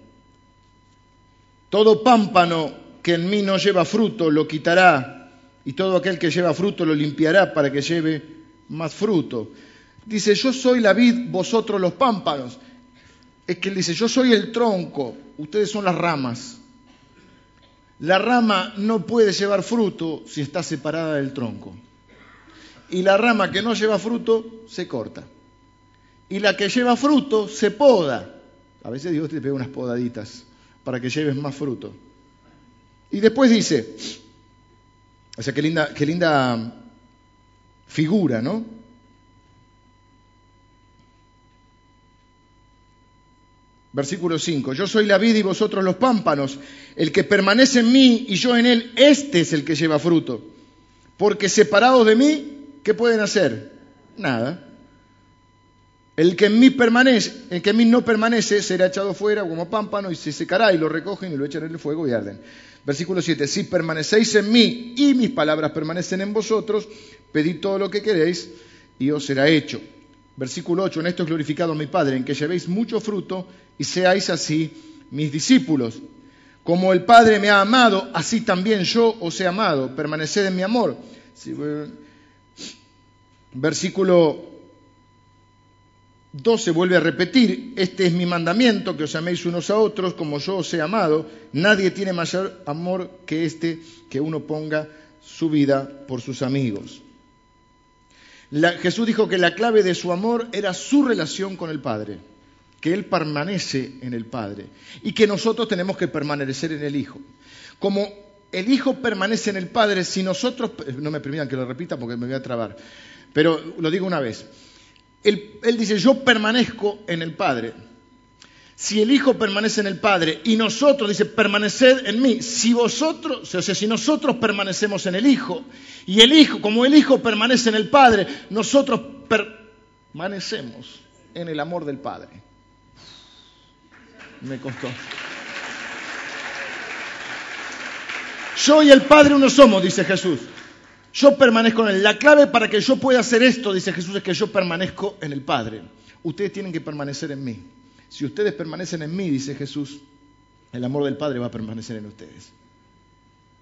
S1: Todo pámpano que en mí no lleva fruto lo quitará y todo aquel que lleva fruto lo limpiará para que lleve más fruto. Dice, yo soy la vid, vosotros los pámpanos. Es que él dice, yo soy el tronco, ustedes son las ramas. La rama no puede llevar fruto si está separada del tronco. Y la rama que no lleva fruto se corta. Y la que lleva fruto se poda. A veces Dios te pega unas podaditas para que lleves más fruto. Y después dice, o sea, qué linda, qué linda figura, ¿no? Versículo 5, yo soy la vida y vosotros los pámpanos, el que permanece en mí y yo en él, este es el que lleva fruto, porque separados de mí, ¿qué pueden hacer? Nada. El que en mí permanece, que en mí no permanece será echado fuera como pámpano y se secará y lo recogen y lo echan en el fuego y arden. Versículo 7, si permanecéis en mí y mis palabras permanecen en vosotros, pedid todo lo que queréis y os será hecho. Versículo 8, en esto es glorificado mi Padre, en que llevéis mucho fruto y seáis así mis discípulos. Como el Padre me ha amado, así también yo os he amado. Permaneced en mi amor. Versículo 12 vuelve a repetir, este es mi mandamiento, que os améis unos a otros como yo os he amado. Nadie tiene mayor amor que este, que uno ponga su vida por sus amigos. Jesús dijo que la clave de su amor era su relación con el Padre, que Él permanece en el Padre y que nosotros tenemos que permanecer en el Hijo. Como el Hijo permanece en el Padre, si nosotros, no me permitan que lo repita porque me voy a trabar, pero lo digo una vez, él, dice, yo permanezco en el Padre. Si el Hijo permanece en el Padre y nosotros, dice, permaneced en mí. Si vosotros, o sea, si nosotros permanecemos en el Hijo y el Hijo, como el Hijo permanece en el Padre, nosotros permanecemos en el amor del Padre. Me costó. Yo y el Padre uno somos, dice Jesús. Yo permanezco en Él. La clave para que yo pueda hacer esto, dice Jesús, es que yo permanezco en el Padre. Ustedes tienen que permanecer en mí. Si ustedes permanecen en mí, dice Jesús, el amor del Padre va a permanecer en ustedes.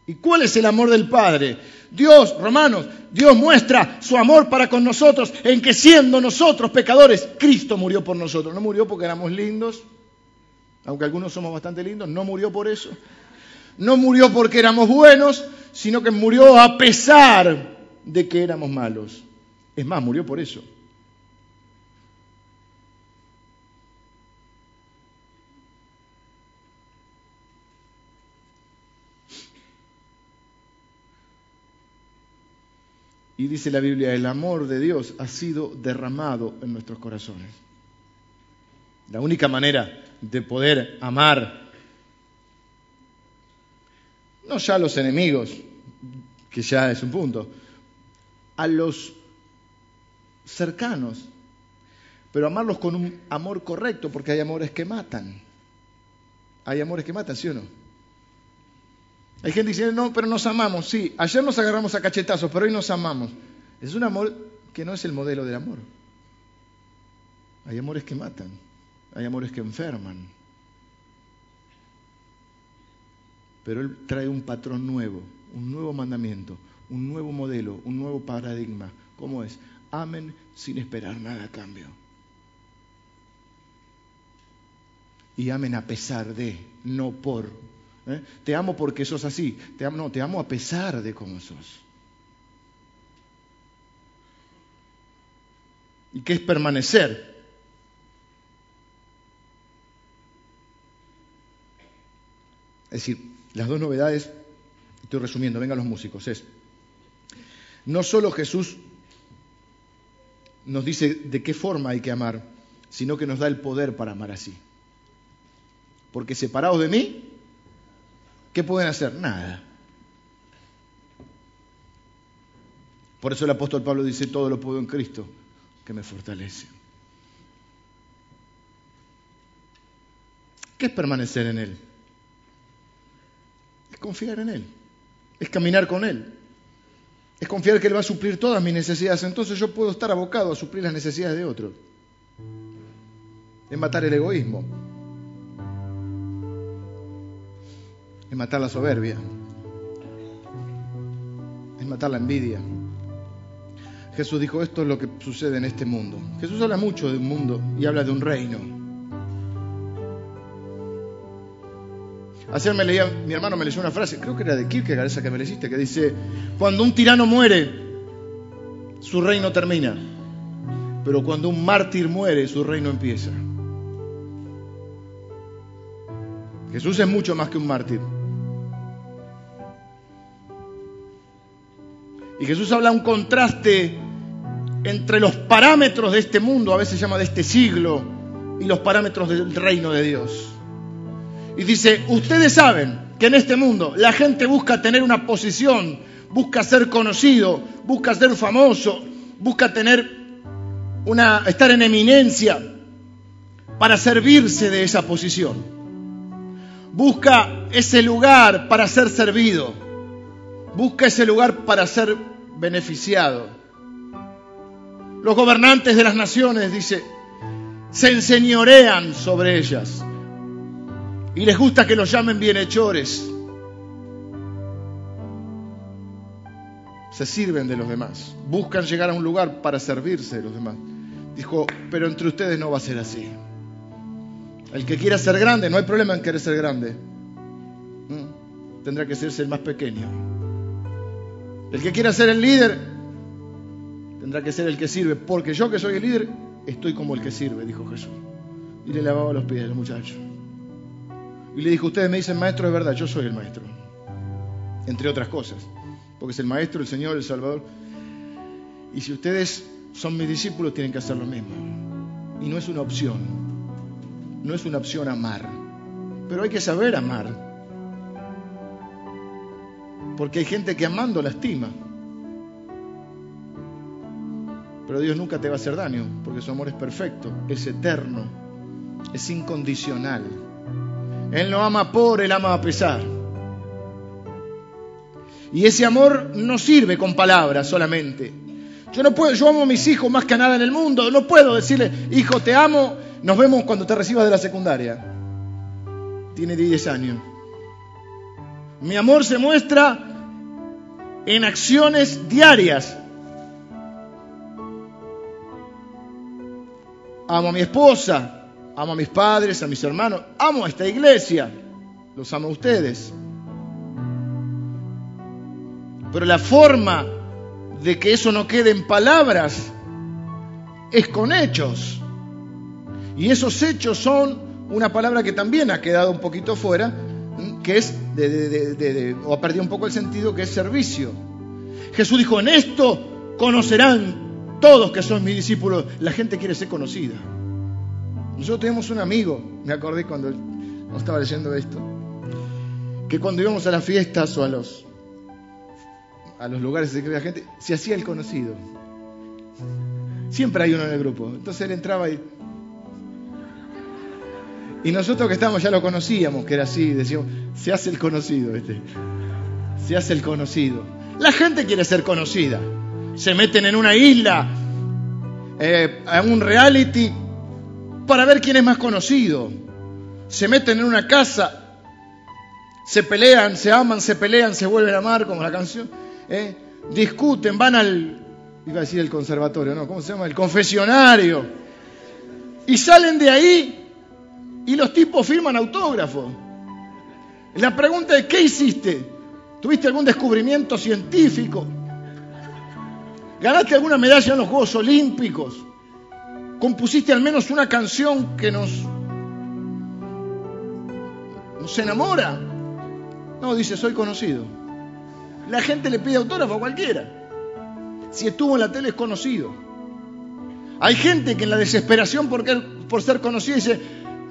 S1: ¿Y cuál es el amor del Padre? Dios, romanos, Dios muestra su amor para con nosotros en que siendo nosotros pecadores, Cristo murió por nosotros. No murió porque éramos lindos, aunque algunos somos bastante lindos, no murió por eso no murió porque éramos buenos, sino que murió a pesar de que éramos malos. Es más, murió por eso. Y dice la Biblia, el amor de Dios ha sido derramado en nuestros corazones. La única manera de poder amar, no ya a los enemigos, que ya es un punto, a los cercanos, pero amarlos con un amor correcto, porque hay amores que matan. Hay amores que matan, ¿sí o no? Hay gente que dice, no, pero nos amamos, sí, ayer nos agarramos a cachetazos, pero hoy nos amamos. Es un amor que no es el modelo del amor. Hay amores que matan, hay amores que enferman. Pero Él trae un patrón nuevo, un nuevo mandamiento, un nuevo modelo, un nuevo paradigma. ¿Cómo es? Amen sin esperar nada a cambio. Y amen a pesar de, no por. ¿eh? Te amo porque sos así. Te amo, no, te amo a pesar de cómo sos. ¿Y qué es permanecer? Es decir, las dos novedades, estoy resumiendo, vengan los músicos, es, no solo Jesús nos dice de qué forma hay que amar, sino que nos da el poder para amar así. Porque separados de mí, ¿qué pueden hacer? Nada. Por eso el apóstol Pablo dice, todo lo puedo en Cristo, que me fortalece. ¿Qué es permanecer en Él? Es confiar en Él, es caminar con Él, es confiar que Él va a suplir todas mis necesidades. Entonces yo puedo estar abocado a suplir las necesidades de otros. Es matar el egoísmo, es matar la soberbia, es matar la envidia. Jesús dijo, esto es lo que sucede en este mundo. Jesús habla mucho de un mundo y habla de un reino. Ayer me leía, mi hermano me leyó una frase, creo que era de Kierkegaard esa que me leíste, que dice, cuando un tirano muere, su reino termina, pero cuando un mártir muere, su reino empieza. Jesús es mucho más que un mártir. Y Jesús habla un contraste entre los parámetros de este mundo, a veces se llama de este siglo, y los parámetros del reino de Dios. Y dice, ustedes saben que en este mundo la gente busca tener una posición, busca ser conocido, busca ser famoso, busca tener una estar en eminencia para servirse de esa posición. Busca ese lugar para ser servido. Busca ese lugar para ser beneficiado. Los gobernantes de las naciones, dice, se enseñorean sobre ellas y les gusta que los llamen bienhechores. Se sirven de los demás, buscan llegar a un lugar para servirse de los demás. Dijo, pero entre ustedes no va a ser así. El que quiera ser grande, no hay problema en querer ser grande. ¿Mm? Tendrá que serse el más pequeño. El que quiera ser el líder, tendrá que ser el que sirve, porque yo que soy el líder, estoy como el que sirve, dijo Jesús. Y le lavaba los pies al muchacho. Y le dijo, ustedes me dicen maestro, es verdad, yo soy el maestro. Entre otras cosas. Porque es el maestro, el Señor, el Salvador. Y si ustedes son mis discípulos, tienen que hacer lo mismo. Y no es una opción. No es una opción amar. Pero hay que saber amar. Porque hay gente que amando lastima. Pero Dios nunca te va a hacer daño, porque su amor es perfecto, es eterno, es incondicional. Él no ama por, Él ama a pesar. Y ese amor no sirve con palabras solamente. Yo no puedo, yo amo a mis hijos más que nada en el mundo. No puedo decirle, hijo, te amo, nos vemos cuando te recibas de la secundaria. Tiene 10 años. Mi amor se muestra en acciones diarias. Amo a mi esposa, amo a mis padres, a mis hermanos, amo a esta iglesia, los amo a ustedes. Pero la forma de que eso no quede en palabras es con hechos. Y esos hechos son una palabra que también ha quedado un poquito fuera, que es, de, o ha perdido un poco el sentido, que es servicio. Jesús dijo, en esto conocerán todos que son mis discípulos. La gente quiere ser conocida. Nosotros tenemos un amigo, me acordé cuando estaba leyendo esto, que cuando íbamos a las fiestas o a los a los lugares que había gente, se hacía el conocido. Siempre hay uno en el grupo. Entonces él entraba y y nosotros que estamos ya lo conocíamos, que era así, decíamos, se hace el conocido, este. Se hace el conocido. La gente quiere ser conocida. Se meten en una isla, eh, en un reality, para ver quién es más conocido. Se meten en una casa, se pelean, se aman, se pelean, se vuelven a amar, como la canción. Eh, discuten, van al, iba a decir el conservatorio, ¿no? ¿Cómo se llama? El confesionario. Y salen de ahí y los tipos firman autógrafos. La pregunta es, ¿qué hiciste? ¿Tuviste algún descubrimiento científico? ¿Ganaste alguna medalla en los Juegos Olímpicos? ¿Compusiste al menos una canción que nos, nos enamora? No, dice, soy conocido. La gente le pide autógrafo a cualquiera. Si estuvo en la tele es conocido. Hay gente que en la desesperación por, por ser conocido dice,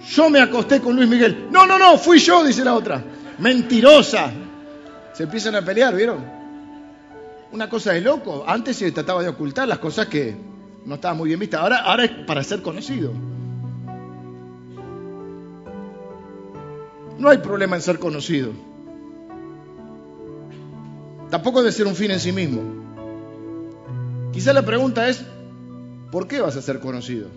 S1: yo me acosté con Luis Miguel. No, no, no, fui yo, dice la otra. Mentirosa. Se empiezan a pelear, ¿vieron? Una cosa de loco. Antes se trataba de ocultar las cosas que no estaban muy bien vistas. Ahora, ahora es para ser conocido. No hay problema en ser conocido. Tampoco debe ser un fin en sí mismo. Quizá la pregunta es, ¿por qué vas a ser conocido?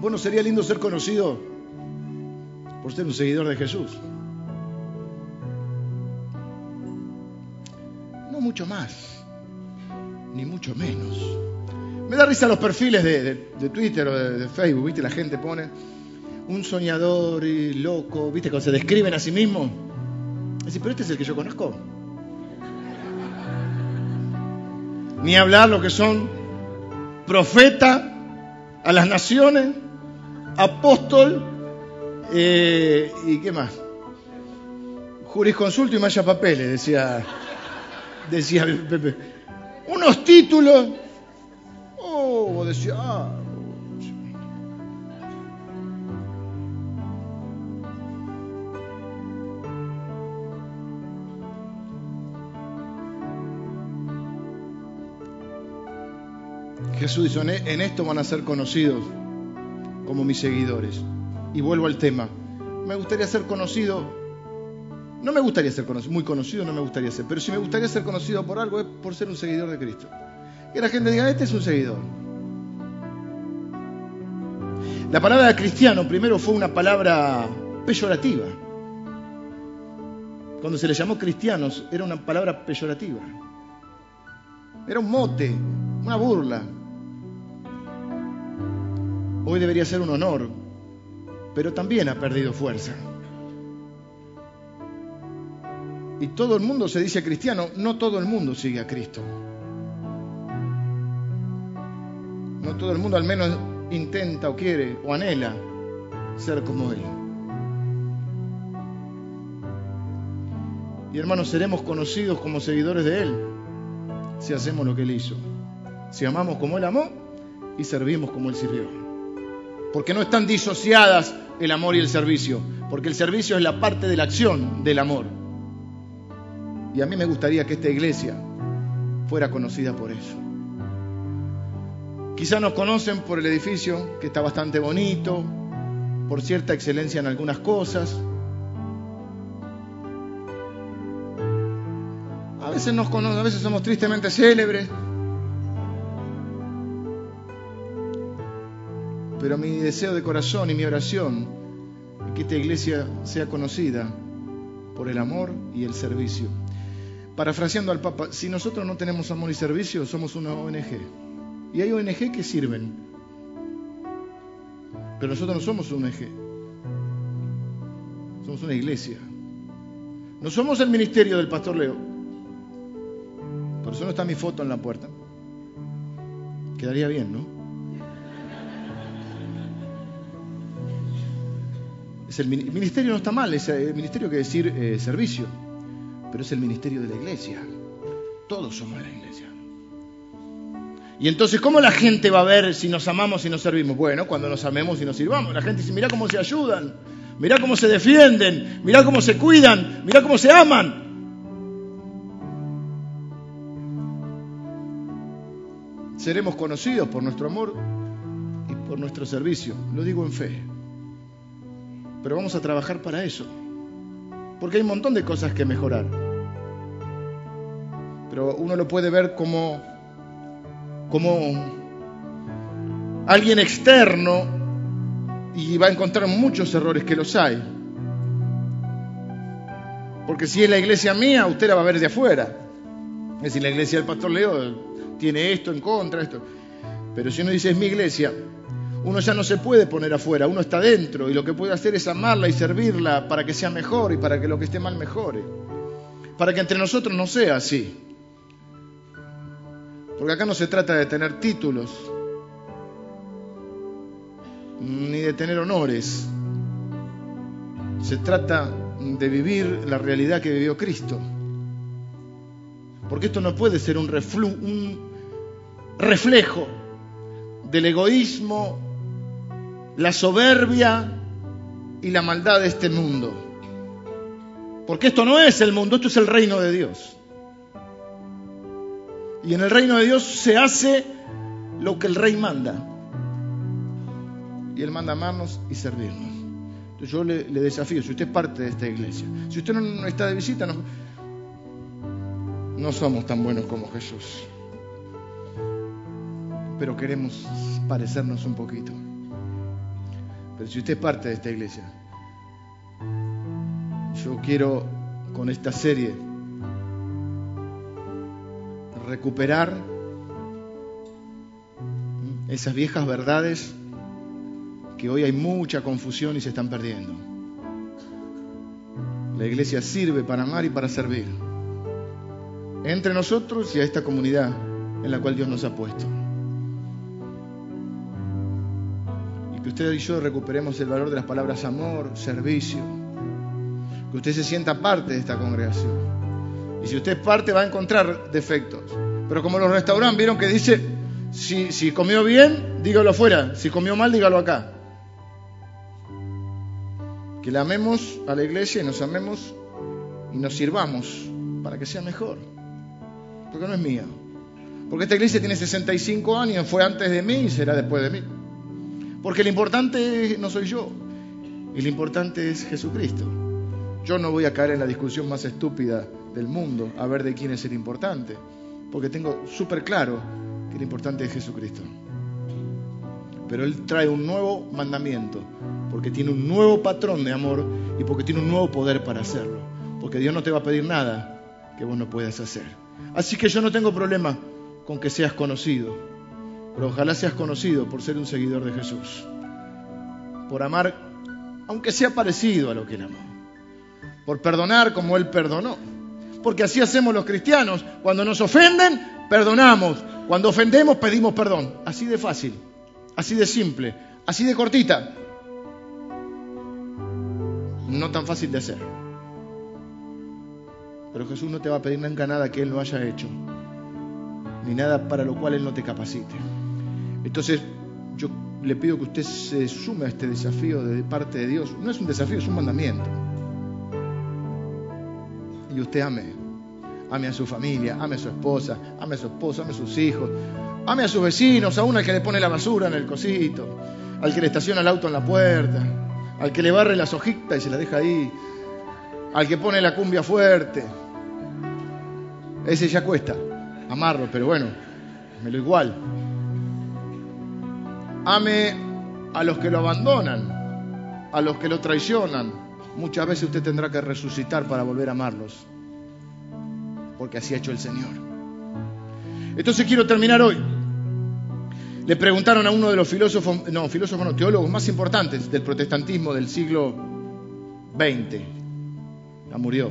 S1: Bueno, sería lindo ser conocido por ser un seguidor de Jesús. No mucho más, ni mucho menos. Me da risa los perfiles de, Twitter o de, Facebook, ¿viste? La gente pone un soñador y loco, ¿viste? Cuando se describen a sí mismos. Dice, pero este es el que yo conozco. Ni hablar lo que son profeta a las naciones, apóstol eh, y qué más. Jurisconsulto y malla papeles, decía, decía Pepe. Unos títulos. Oh, decía, ah, Jesús dice, en esto van a ser conocidos como mis seguidores. Y vuelvo al tema. Me gustaría ser conocido, no me gustaría ser conocido, muy conocido no me gustaría ser, pero si me gustaría ser conocido por algo es por ser un seguidor de Cristo. Que la gente diga, este es un seguidor. La palabra cristiano primero fue una palabra peyorativa. Cuando se le llamó cristianos era una palabra peyorativa. Era un mote, una burla. Hoy debería ser un honor, pero también ha perdido fuerza. Y todo el mundo se dice cristiano, no todo el mundo sigue a Cristo. No todo el mundo al menos intenta o quiere o anhela ser como Él. Y hermanos, seremos conocidos como seguidores de Él si hacemos lo que Él hizo. Si amamos como Él amó y servimos como Él sirvió porque no están disociadas el amor y el servicio, porque el servicio es la parte de la acción del amor. Y a mí me gustaría que esta iglesia fuera conocida por eso. Quizá nos conocen por el edificio, que está bastante bonito, por cierta excelencia en algunas cosas. A veces nos conocen, a veces somos tristemente célebres. Pero mi deseo de corazón y mi oración es que esta iglesia sea conocida por el amor y el servicio. Parafraseando al Papa, si nosotros no tenemos amor y servicio, somos una ONG. Y hay ONG que sirven. Pero nosotros no somos una ONG. Somos una iglesia. No somos el ministerio del pastor Leo. Por eso no está mi foto en la puerta. Quedaría bien, ¿no? el ministerio no está mal, es el ministerio que decir eh, servicio. Pero es el ministerio de la iglesia. Todos somos la iglesia. Y entonces, ¿cómo la gente va a ver si nos amamos y nos servimos? Bueno, cuando nos amemos y nos sirvamos. La gente dice, mira cómo se ayudan, mira cómo se defienden, mira cómo se cuidan, mira cómo se aman. Seremos conocidos por nuestro amor y por nuestro servicio. Lo digo en fe. Pero vamos a trabajar para eso. Porque hay un montón de cosas que mejorar. Pero uno lo puede ver como, como alguien externo y va a encontrar muchos errores que los hay. Porque si es la iglesia mía, usted la va a ver de afuera. Es decir, la iglesia del pastor Leo tiene esto en contra, esto. Pero si uno dice es mi iglesia, uno ya no se puede poner afuera, uno está dentro y lo que puede hacer es amarla y servirla para que sea mejor y para que lo que esté mal mejore. Para que entre nosotros no sea así. Porque acá no se trata de tener títulos, ni de tener honores. Se trata de vivir la realidad que vivió Cristo. Porque esto no puede ser un, un reflejo del egoísmo, la soberbia y la maldad de este mundo. Porque esto no es el mundo, esto es el reino de Dios. Y en el reino de Dios se hace lo que el rey manda. Y él manda amarnos y servirnos. Entonces yo le, desafío, si usted es parte de esta iglesia, si usted no, está de visita, no, no somos tan buenos como Jesús. Pero queremos parecernos un poquito. Pero si usted es parte de esta iglesia, yo quiero con esta serie recuperar esas viejas verdades que hoy hay mucha confusión y se están perdiendo. La iglesia sirve para amar y para servir. Entre nosotros y a esta comunidad en la cual Dios nos ha puesto. Y que usted y yo recuperemos el valor de las palabras amor, servicio. Que usted se sienta parte de esta congregación y si usted parte va a encontrar defectos. Pero como los restaurantes vieron que dice, si, comió bien, dígalo afuera. Si comió mal, dígalo acá. Que le amemos a la iglesia y nos amemos y nos sirvamos para que sea mejor. Porque no es mía. Porque esta iglesia tiene 65 años, fue antes de mí y será después de mí. Porque lo importante no soy yo, y lo importante es Jesucristo. Yo no voy a caer en la discusión más estúpida del mundo a ver de quién es el importante, porque tengo súper claro que el importante es Jesucristo. Pero Él trae un nuevo mandamiento, porque tiene un nuevo patrón de amor y porque tiene un nuevo poder para hacerlo, porque Dios no te va a pedir nada que vos no puedas hacer. Así que yo no tengo problema con que seas conocido, pero ojalá seas conocido por ser un seguidor de Jesús, por amar, aunque sea parecido a lo que Él amó, por perdonar como Él perdonó porque así hacemos los cristianos. Cuando nos ofenden, perdonamos. Cuando ofendemos, pedimos perdón. Así de fácil, así de simple, así de cortita. No tan fácil de hacer. Pero Jesús no te va a pedir nunca nada que Él no haya hecho, ni nada para lo cual Él no te capacite. Entonces, yo le pido que usted se sume a este desafío de parte de Dios. No es un desafío, es un mandamiento y usted ame. Ame a su familia, ame a su esposa, ame a su esposo, ame a sus hijos, ame a sus vecinos, a uno al que le pone la basura en el cosito, al que le estaciona el auto en la puerta, al que le barre las hojitas y se la deja ahí, al que pone la cumbia fuerte. Ese ya cuesta amarlo, pero bueno, me lo igual. Ame a los que lo abandonan, a los que lo traicionan, muchas veces usted tendrá que resucitar para volver a amarlos, porque así ha hecho el Señor. Entonces quiero terminar hoy. Le preguntaron a uno de los filósofos, no, filósofos no, teólogos más importantes del protestantismo del siglo XX. La murió.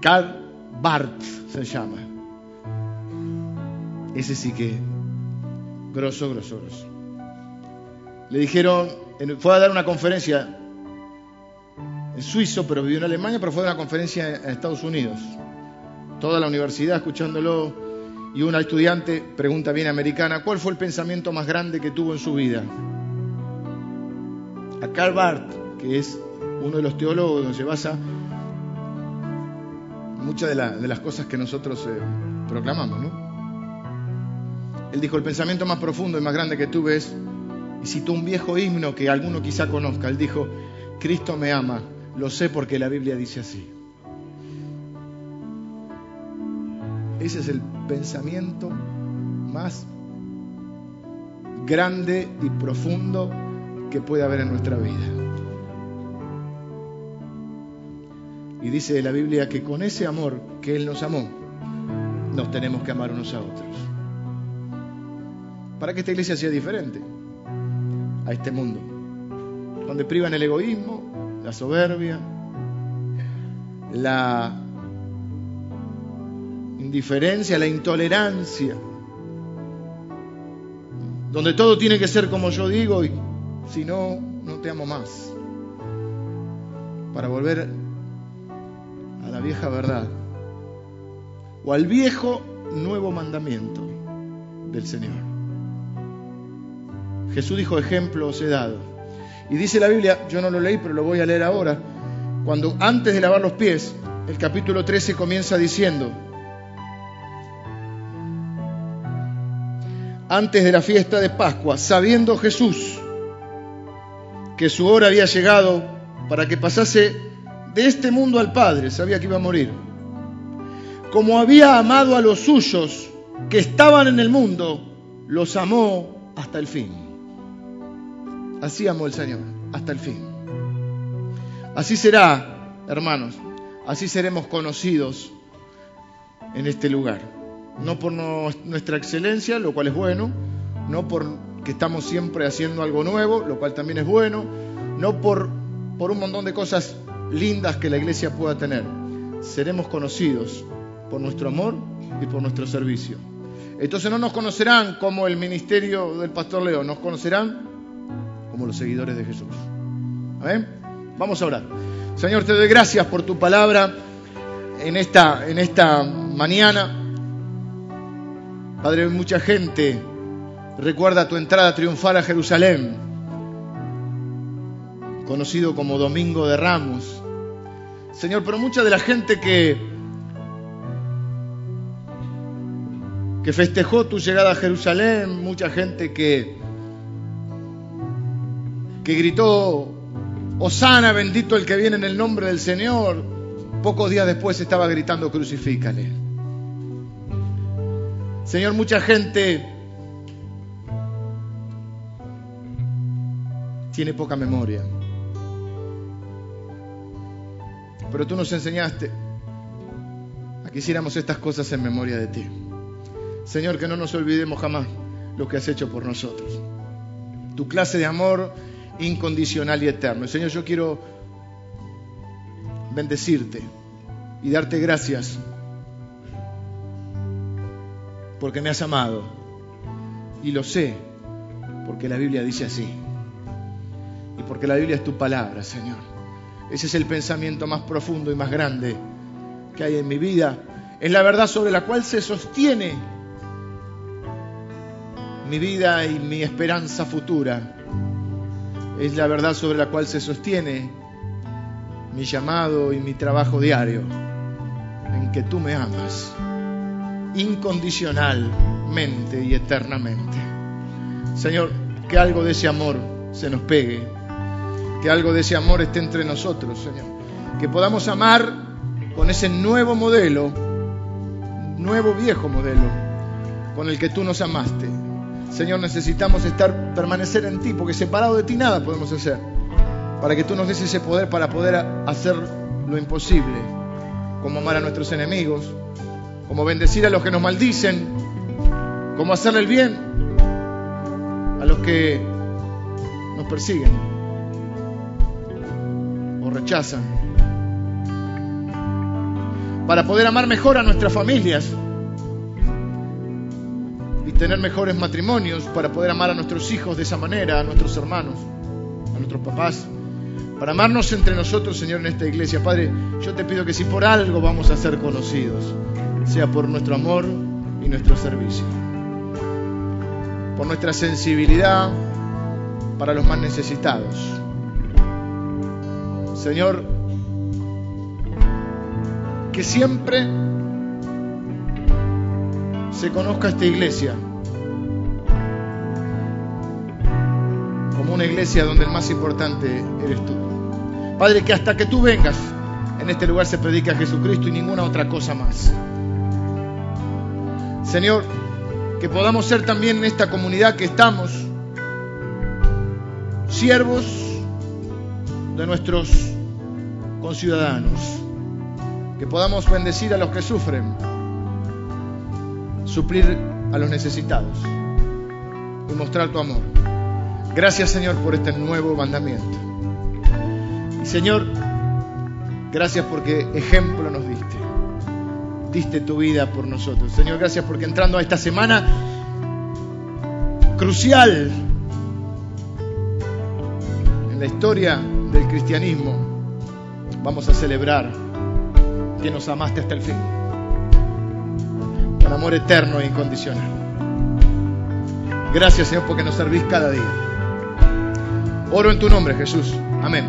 S1: Karl Barth se llama. Ese sí que, grosso, grosso, grosso. Le dijeron, fue a dar una conferencia es suizo, pero vivió en Alemania, pero fue a una conferencia en Estados Unidos. Toda la universidad escuchándolo y una estudiante pregunta bien americana, ¿cuál fue el pensamiento más grande que tuvo en su vida? A Karl Barth, que es uno de los teólogos donde se basa muchas de, las cosas que nosotros eh, proclamamos, ¿no? Él dijo, el pensamiento más profundo y más grande que tuve es, y citó un viejo himno que alguno quizá conozca, él dijo, Cristo me ama, lo sé porque la Biblia dice así. Ese es el pensamiento más grande y profundo que puede haber en nuestra vida. Y dice la Biblia que con ese amor que Él nos amó, nos tenemos que amar unos a otros. Para que esta iglesia sea diferente a este mundo, donde privan el egoísmo, la soberbia, la indiferencia, la intolerancia, donde todo tiene que ser como yo digo y si no, no te amo más. Para volver a la vieja verdad o al viejo nuevo mandamiento del Señor. Jesús dijo ejemplos he dado. Y dice la Biblia, yo no lo leí, pero lo voy a leer ahora, cuando antes de lavar los pies, el capítulo 13 comienza diciendo, antes de la fiesta de Pascua, sabiendo Jesús que su hora había llegado para que pasase de este mundo al Padre, sabía que iba a morir, como había amado a los suyos que estaban en el mundo, los amó hasta el fin. Así amó el Señor, hasta el fin. Así será, hermanos, así seremos conocidos en este lugar. No por nuestra excelencia, lo cual es bueno, no por que estamos siempre haciendo algo nuevo, lo cual también es bueno, no por, por un montón de cosas lindas que la iglesia pueda tener. Seremos conocidos por nuestro amor y por nuestro servicio. Entonces no nos conocerán como el ministerio del pastor Leo, nos conocerán como los seguidores de Jesús. Amén. Vamos a orar. Señor, te doy gracias por tu palabra en esta, en esta mañana. Padre, mucha gente recuerda tu entrada triunfal a Jerusalén, conocido como Domingo de Ramos. Señor, pero mucha de la gente que, que festejó tu llegada a Jerusalén, mucha gente que que gritó, Osana, bendito el que viene en el nombre del Señor, pocos días después estaba gritando, crucifícale. Señor, mucha gente tiene poca memoria. Pero tú nos enseñaste a que hiciéramos estas cosas en memoria de ti. Señor, que no nos olvidemos jamás lo que has hecho por nosotros. Tu clase de amor incondicional y eterno. Señor, yo quiero bendecirte y darte gracias porque me has amado. Y lo sé porque la Biblia dice así. Y porque la Biblia es tu palabra, Señor. Ese es el pensamiento más profundo y más grande que hay en mi vida. Es la verdad sobre la cual se sostiene mi vida y mi esperanza futura es la verdad sobre la cual se sostiene mi llamado y mi trabajo diario, en que tú me amas incondicionalmente y eternamente. Señor, que algo de ese amor se nos pegue, que algo de ese amor esté entre nosotros, Señor, que podamos amar con ese nuevo modelo, nuevo viejo modelo, con el que tú nos amaste Señor, necesitamos estar, permanecer en ti, porque separado de ti nada podemos hacer. Para que tú nos des ese poder para poder hacer lo imposible, como amar a nuestros enemigos, como bendecir a los que nos maldicen, como hacerle el bien a los que nos persiguen o rechazan. Para poder amar mejor a nuestras familias tener mejores matrimonios, para poder amar a nuestros hijos de esa manera, a nuestros hermanos, a nuestros papás, para amarnos entre nosotros, Señor, en esta iglesia. Padre, yo te pido que si por algo vamos a ser conocidos, sea por nuestro amor y nuestro servicio, por nuestra sensibilidad para los más necesitados. Señor, que siempre se conozca esta iglesia iglesia donde el más importante eres tú. Padre, que hasta que tú vengas, en este lugar se predique a Jesucristo y ninguna otra cosa más. Señor, que podamos ser también en esta comunidad que estamos, siervos de nuestros conciudadanos, que podamos bendecir a los que sufren, suplir a los necesitados y mostrar tu amor. Gracias Señor por este nuevo mandamiento. Y Señor, gracias porque ejemplo nos diste. Diste tu vida por nosotros. Señor, gracias porque entrando a esta semana crucial en la historia del cristianismo, vamos a celebrar que nos amaste hasta el fin. Con amor eterno e incondicional. Gracias Señor porque nos servís cada día. Oro en tu nombre, Jesús. Amén.